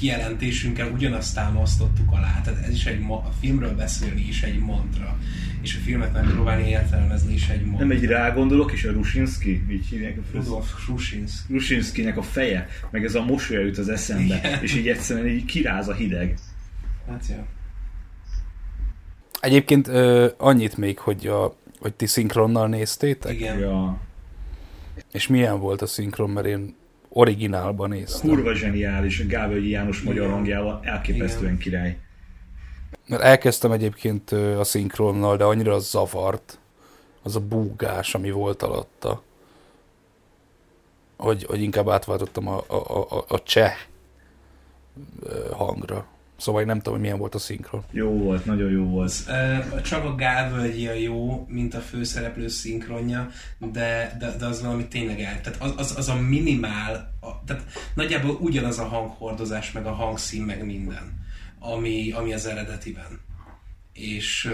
Speaker 1: kijelentésünkkel ugyanazt támasztottuk alá. Tehát ez is egy ma- a filmről beszélni is egy mantra. És a filmet megpróbálni értelmezni is egy mantra.
Speaker 2: Nem egy rá gondolok, és a Rusinski, így hívják a
Speaker 1: Rudolf Rusinski.
Speaker 2: Rusinskinek a feje, meg ez a mosolya jut az eszembe, Igen. és így egyszerűen így kiráz a hideg.
Speaker 1: Hát ja.
Speaker 3: Egyébként ö, annyit még, hogy a hogy ti szinkronnal néztétek?
Speaker 1: Igen.
Speaker 2: Ja.
Speaker 3: És milyen volt a szinkron, mert én originálban néztem.
Speaker 2: Kurva zseniális, Gábor János magyar Igen. hangjával elképesztően Igen. király.
Speaker 3: Mert elkezdtem egyébként a szinkronnal, de annyira zavart az a búgás, ami volt alatta, hogy, hogy inkább átváltottam a, a, a, a cseh hangra. Szóval én nem tudom, hogy milyen volt a szinkron.
Speaker 2: Jó volt, nagyon jó volt.
Speaker 1: Csak a Gálvölgyi a jó, mint a főszereplő szinkronja, de, de, de az valami tényleg el. Tehát az, az, az a minimál, a, tehát nagyjából ugyanaz a hanghordozás, meg a hangszín, meg minden, ami, ami az eredetiben. És,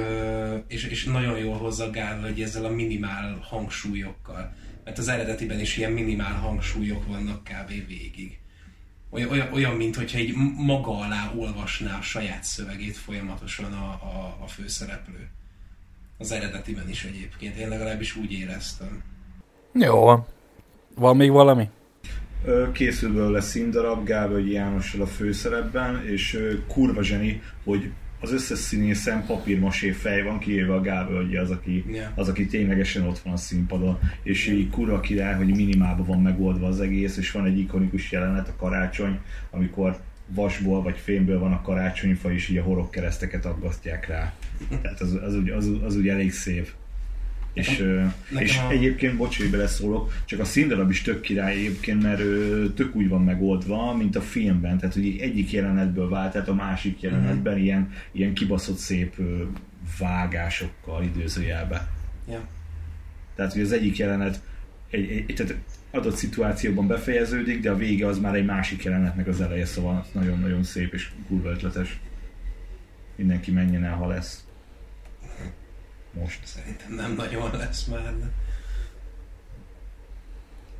Speaker 1: és, és nagyon jól hozza Gálvölgyi ezzel a minimál hangsúlyokkal. Mert az eredetiben is ilyen minimál hangsúlyok vannak kb. végig olyan, olyan, olyan mint hogyha egy maga alá olvasná a saját szövegét folyamatosan a, a, a főszereplő. Az eredetiben is egyébként. Én legalábbis úgy éreztem.
Speaker 3: Jó. Van még valami?
Speaker 2: Készül belőle színdarab Gábor Jánossal a főszerepben, és kurva zseni, hogy az összes színészen papírmasé fej van, kivéve a Gábor, az aki, yeah. az, aki ténylegesen ott van a színpadon, és így kurva király, hogy minimálban van megoldva az egész, és van egy ikonikus jelenet, a karácsony, amikor vasból vagy fémből van a karácsonyfa, és így a horog kereszteket aggasztják rá. Tehát az, az, úgy, az, az úgy elég szép. És, Nekem és a... egyébként, bocs, hogy beleszólok, csak a színdarab is tök király egyébként, mert tök úgy van megoldva, mint a filmben, tehát hogy egyik jelenetből vált, tehát a másik jelenetben mm-hmm. ilyen, ilyen kibaszott szép vágásokkal idézőjelbe.
Speaker 1: Yeah.
Speaker 2: Tehát, hogy az egyik jelenet egy, egy, tehát adott szituációban befejeződik, de a vége az már egy másik jelenetnek az eleje, szóval nagyon-nagyon szép és kurva ötletes. Mindenki menjen el, ha lesz
Speaker 1: most. Szerintem nem nagyon lesz már.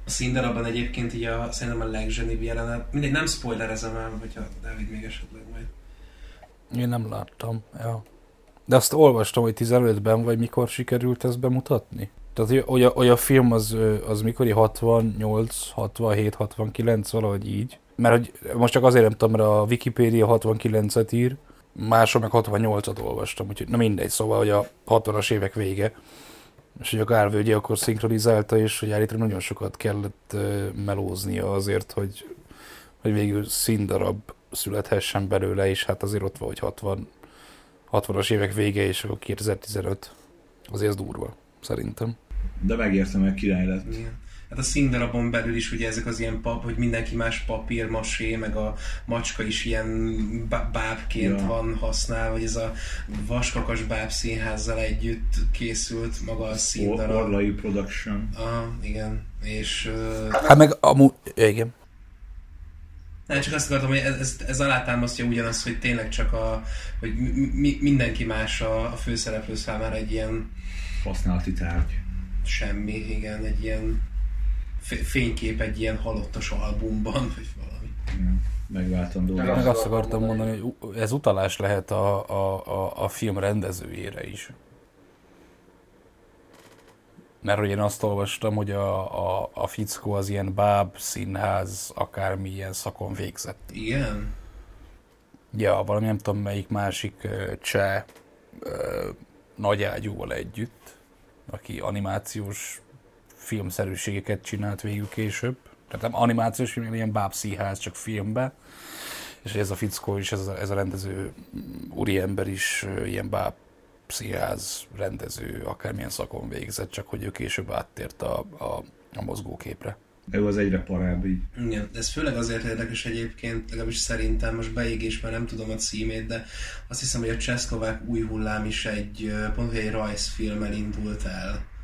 Speaker 1: A színdarabban egyébként így a, szerintem a legzsenibb jelenet, mindegy, nem spoilerezem el, hogyha Dávid még esetleg majd
Speaker 3: Én nem láttam, ja. De azt olvastam, hogy 15-ben, vagy mikor sikerült ezt bemutatni? Tehát, hogy, a, hogy a film az, az mikor 68, 67, 69, valahogy így. Mert hogy most csak azért nem tudom, mert a Wikipédia 69-et ír, máshol meg 68-at olvastam, úgyhogy na mindegy, szóval, hogy a 60-as évek vége. És hogy a Gárvölgyi akkor szinkronizálta, és hogy állítólag nagyon sokat kellett melóznia azért, hogy, hogy végül színdarab születhessen belőle, és hát azért ott van, hogy 60, 60-as évek vége, és akkor 2015. Azért ez durva, szerintem.
Speaker 2: De megértem, hogy király lett.
Speaker 1: Igen. Hát a színdarabon belül is ugye ezek az ilyen pap, hogy mindenki más papír, masé, meg a macska is ilyen bá- bábként
Speaker 2: Ja.
Speaker 1: van használva, hogy ez a vaskakas báb színházzal együtt készült maga a színdarab.
Speaker 2: Orlai Production.
Speaker 1: Aha, igen. És uh,
Speaker 3: Hát meg amúgy, igen.
Speaker 1: nem, csak azt akartam, hogy ez, ez, ez alátámasztja ugyanazt, hogy tényleg csak a, hogy mi, mi, mindenki más a, a főszereplő számára egy ilyen
Speaker 2: Használati tárgy.
Speaker 1: semmi, igen, egy ilyen fénykép egy ilyen halottas albumban, vagy valami.
Speaker 2: Igen. Megváltandó.
Speaker 5: Meg azt akartam mondani,
Speaker 3: hogy ez utalás lehet a, a, a, a film rendezőjére is. Mert hogy én azt olvastam, hogy a, a, a fickó az ilyen báb, színház, akármilyen szakon végzett.
Speaker 1: Igen?
Speaker 3: Ja, valami nem tudom melyik másik cseh nagyágyúval együtt, aki animációs filmszerűségeket csinált végül később. Tehát nem animációs film, ilyen bábszínház, csak filmbe. És ez a fickó is, ez a, ez a rendező úriember is ilyen bábszínház rendező, akármilyen szakon végzett, csak hogy ő később áttért a, a, a mozgóképre.
Speaker 2: Ő az egyre parább így.
Speaker 1: Igen, de ez főleg azért érdekes egyébként, legalábbis szerintem, most beégés, mert nem tudom a címét, de azt hiszem, hogy a Cseszkovák új hullám is egy, pont hogy egy rajzfilmmel indult el.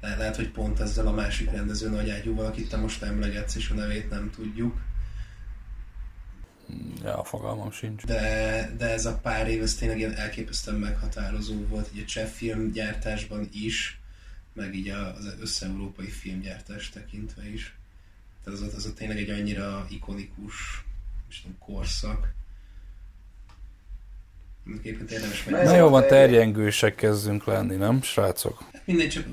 Speaker 1: Le- lehet, hogy pont ezzel a másik rendező nagyágyúval, akit te most emlegetsz, és a nevét nem tudjuk.
Speaker 3: Ja, fogalmam sincs.
Speaker 1: De, de ez a pár év, ez tényleg ilyen elképesztően meghatározó volt, így a cseh filmgyártásban is, meg így a- az összeurópai filmgyártás tekintve is. Tehát az, az, az tényleg egy annyira ikonikus és tudom, korszak. Egyébként érdemes meg.
Speaker 3: Na jó van, terjengősek kezdünk lenni, nem, srácok?
Speaker 1: Mindegy, csak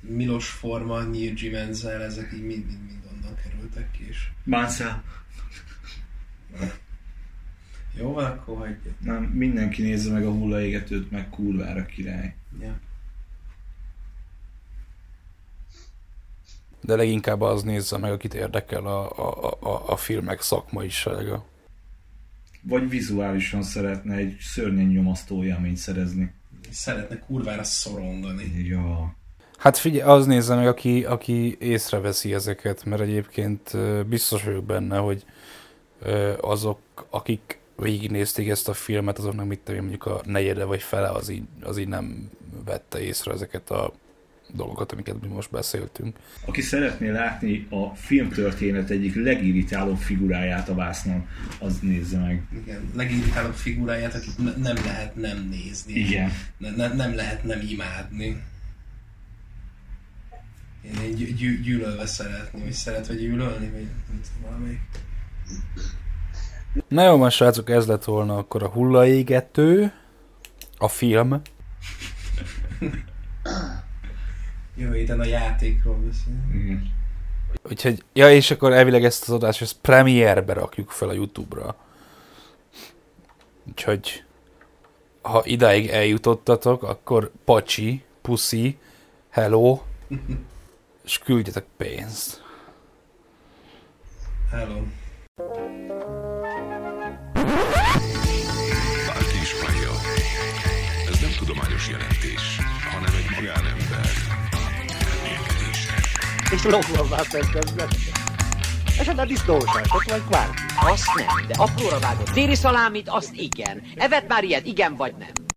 Speaker 1: Milos Forma, Nirji Menzel, ezek így mind, mind, mind onnan kerültek ki, és
Speaker 2: Mansell.
Speaker 1: jó van, akkor hagyjuk.
Speaker 2: Nem, mindenki nézze meg a hullaégetőt, meg kurvára király.
Speaker 1: Ja.
Speaker 3: De leginkább az nézze meg, akit érdekel a, a, a, a filmek szakmaisága.
Speaker 2: Vagy vizuálisan szeretne egy szörnyen nyomasztó élményt szerezni.
Speaker 1: Szeretne kurvára szorongani.
Speaker 2: Ja.
Speaker 3: Hát figyelj, az nézze meg, aki, aki észreveszi ezeket, mert egyébként biztos vagyok benne, hogy azok, akik végignézték ezt a filmet, azoknak mit tudom mondjuk a negyede vagy fele az így, az így nem vette észre ezeket a dolgokat, amiket mi most beszéltünk.
Speaker 2: Aki szeretné látni a filmtörténet egyik legirritálóbb figuráját a vásznon, az nézze meg.
Speaker 1: Igen, legirritálóbb figuráját, akit ne- nem lehet nem nézni.
Speaker 2: Igen.
Speaker 1: Ne, ne, nem lehet nem imádni. Én, én gy- gy- gyűlölve szeretni, vagy szeretve gyűlölni, vagy nem tudom, valamelyik.
Speaker 3: Na jó, most srácok, ez lett volna akkor a hullaégető, a film.
Speaker 1: Jövő héten a játékról beszélünk.
Speaker 2: Igen.
Speaker 3: Úgyhogy, ja, és akkor elvileg ezt az adást, ezt premierbe rakjuk fel a Youtube-ra. Úgyhogy, ha idáig eljutottatok, akkor pacsi, puszi, hello, és küldjetek pénzt.
Speaker 1: Hello.
Speaker 6: Bárki is. Ez nem tudományos jelentés, hanem egy elmélkedése.
Speaker 7: És lóval már kezdve. Esetleg disznósások vagy kvárk.
Speaker 8: Azt nem, de apróra vágott déli szalámit, azt igen. Evet már ilyet, igen vagy nem?